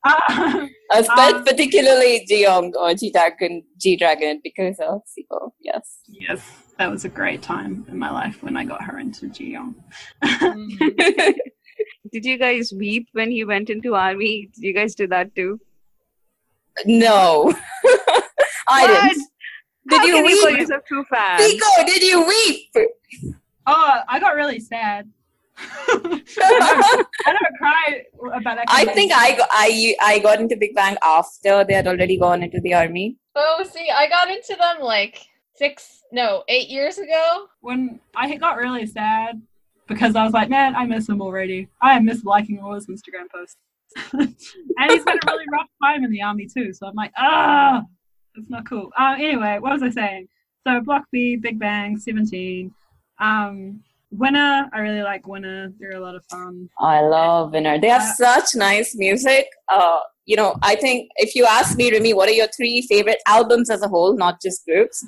Um, uh, but um, particularly Jeong or G Dragon, G Dragon because of Siko. Yes. yes, that was a great time in my life when I got her into Jiyong. Did you guys weep when he went into army? Did you guys do that too? no, I What? didn't. Did How you can you call weep? yourself true fan? Siko, did you weep? Oh, I got really sad. I, don't, I don't cry about that. I think. I, got, I I got into Big Bang after they had already gone into the army. Oh, see, I got into them like six, no, eight years ago. when I got really sad because I was like, man, I miss him already. I miss liking all his Instagram posts. and he's had a really rough time in the army too. So I'm like, ah, it's not cool. Uh, anyway, what was I saying? So Block B, Big Bang, 17. Um, Winner, I really like Winner. They're a lot of fun. I love Winner. They have Yeah. such nice music. Uh, you know, I think if you ask me, Remy, what are your three favorite albums as a whole, not just groups?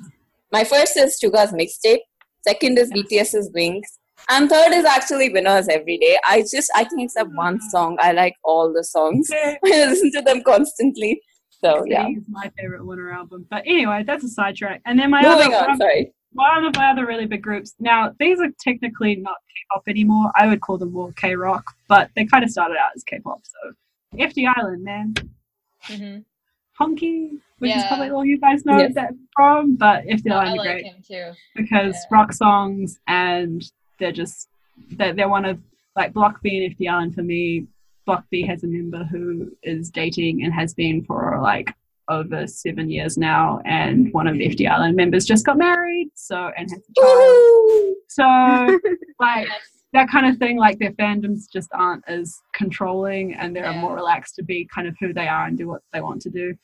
My first is Suga's mixtape. Second is BTS's Wings. And third is actually Winners Every Day. I just, I think except one song, I like all the songs. I listen to them constantly. So yeah. City is my favorite Winner album. But anyway, that's a sidetrack. And then my Moving other on. Sorry. One of my other really big groups. Now these are technically not K-pop anymore. I would call them more K-rock, but they kind of started out as K-pop. So FT Island, man, Mhm. Hongki, which is probably all you guys know Yes. that from. But FT I Island are like great too. because Yeah. rock songs and they're just they're, they're one of like Block B and FT Island for me. Block B has a member who is dating and has been for like over seven years now, and one of FT Island members just got married, so and has a child. So like that kind of thing, like their fandoms just aren't as controlling and they're Yeah. more relaxed to be kind of who they are and do what they want to do.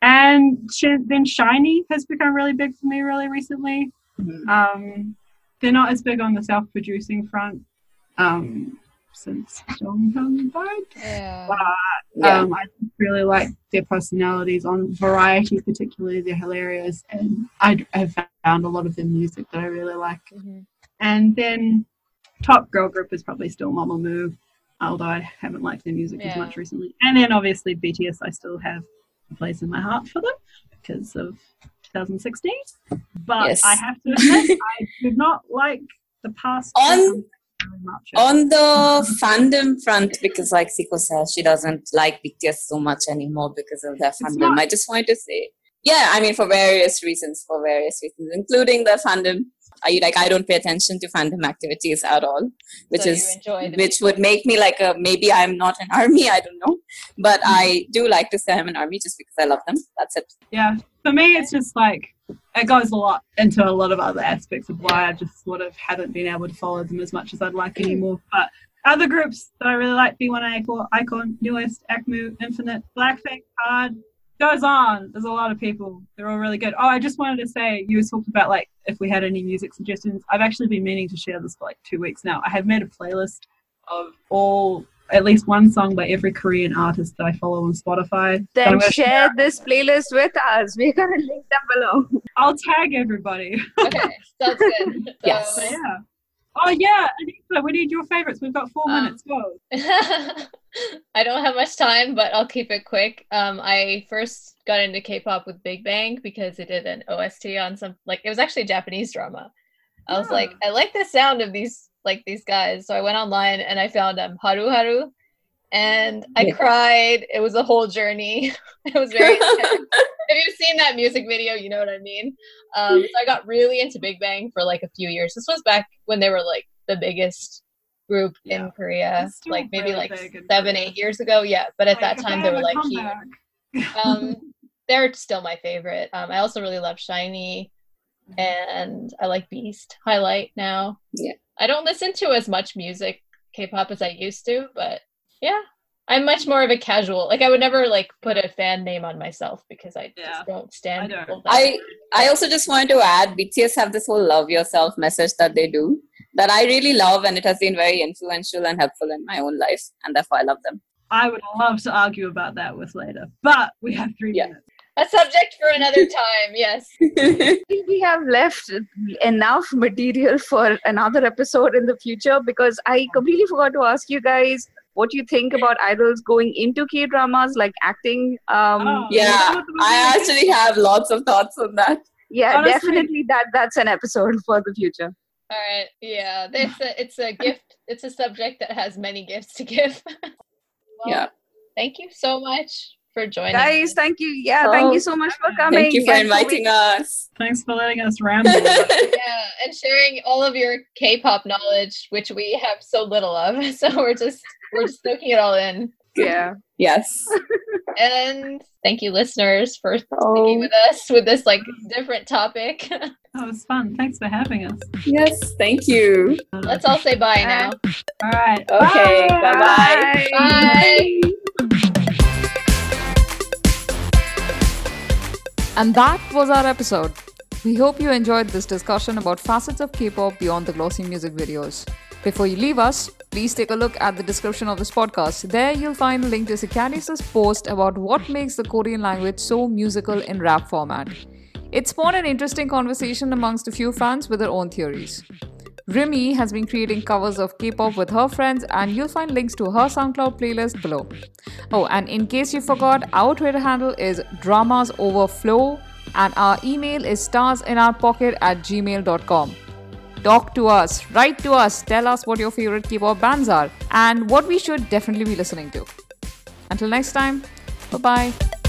And then SHINee has become really big for me really recently. Mhm. Um, they're not as big on the self-producing front um, since Jonghyun died. Yeah. But Um, I really like their personalities on Variety, particularly. They're hilarious, and I have found a lot of their music that I really like. Mhm. And then top girl group is probably still Mamamoo, although I haven't liked their music as much recently. And then obviously BTS, I still have a place in my heart for them because of 2016. But Yes. I have to admit, I did not like the past On- album very much. On the fandom front, because like Siko says, she doesn't like BTS so much anymore because of their fandom. I just wanted to say, yeah, I mean, for various reasons, for various reasons, including the fandom. I like I don't pay attention to fandom activities at all, which So is which would make me like a maybe I'm not an army. I don't know, but I do like to say I'm an army just because I love them. That's it. yeah for me it's just like it goes a lot into a lot of other aspects of why i just sort of haven't been able to follow them as much as i'd like anymore but other groups that i really like b1a iKON NU'EST AKMU infinite blackpink hard goes on there's a lot of people they're all really good oh i just wanted to say you talked about like if we had any music suggestions i've actually been meaning to share this for like two weeks now i have made a playlist of all at least one song by every korean artist that i follow on spotify Then gonna share this playlist with us. We're gonna link them below. I'll tag everybody. Okay, sounds good. So, Yes. But yeah. Oh yeah, Anisa, we need your favorites. We've got four Um, minutes. Go. I don't have much time, but I'll keep it quick. Um, I first got into K-pop with Big Bang because it did an OST on some like it was actually a Japanese drama. I was like, I like the sound of these like these guys, so I went online and I found um Haru Haru, and I Yeah. cried. It was a whole journey. it was very intense. if you've seen that music video, you know what I mean. Um, so I got really into Big Bang for like a few years. This was back when they were like the biggest group Yeah. in Korea, like maybe really like seven, eight years ago. Yeah, but at that time they were have a like huge. Um, they're still my favorite. Um, I also really love SHINee, and I like Beast Highlight now. Yeah. I don't listen to as much music K-pop as I used to, but yeah, I'm much more of a casual. Like I would never like put a fan name on myself because I Yeah, just don't stand. I don't. I I also just wanted to add BTS have this whole love yourself message that they do that I really love and it has been very influential and helpful in my own life and therefore I love them. I would love to argue about that with later, but we have three Yeah. minutes. a subject for another time. Yes. We have left enough material for another episode in the future because I completely forgot to ask you guys what you think about idols going into K dramas, like acting. Um, Oh. yeah, I actually have lots of thoughts on that. yeah, honestly- definitely that that's an episode for the future. All right. Yeah. It's a uh, it's a gift. It's a subject that has many gifts to give. Well, Yeah. Thank you so much for joining. Guys, me. thank you. Yeah, thank you so much for coming. Thank you for and inviting us. Thanks for letting us ramble. yeah, and sharing all of your K-pop knowledge, which we have so little of. So we're just we're just soaking it all in. Yeah. Yes. And thank you, listeners, for sticking Oh, with us with this like different topic. that was fun. Thanks for having us. yes. Thank you. Let's all say bye now. All right. Okay. Bye-bye. Bye. And that was our episode. We hope you enjoyed this discussion about facets of K pop beyond the glossy music videos. Before you leave us, please take a look at the description of this podcast. There you'll find a link to Sakadis' post about what makes the Korean language so musical in rap format. It spawned an interesting conversation amongst a few fans with their own theories. Remy has been creating covers of K pop with her friends, and you'll find links to her SoundCloud playlist below. Oh, and in case you forgot, our Twitter handle is Dramas Overflow, and our email is starsinOurPocket at gmail.com. Talk to us, write to us, tell us what your favorite K pop bands are, and what we should definitely be listening to. Until next time, bye bye.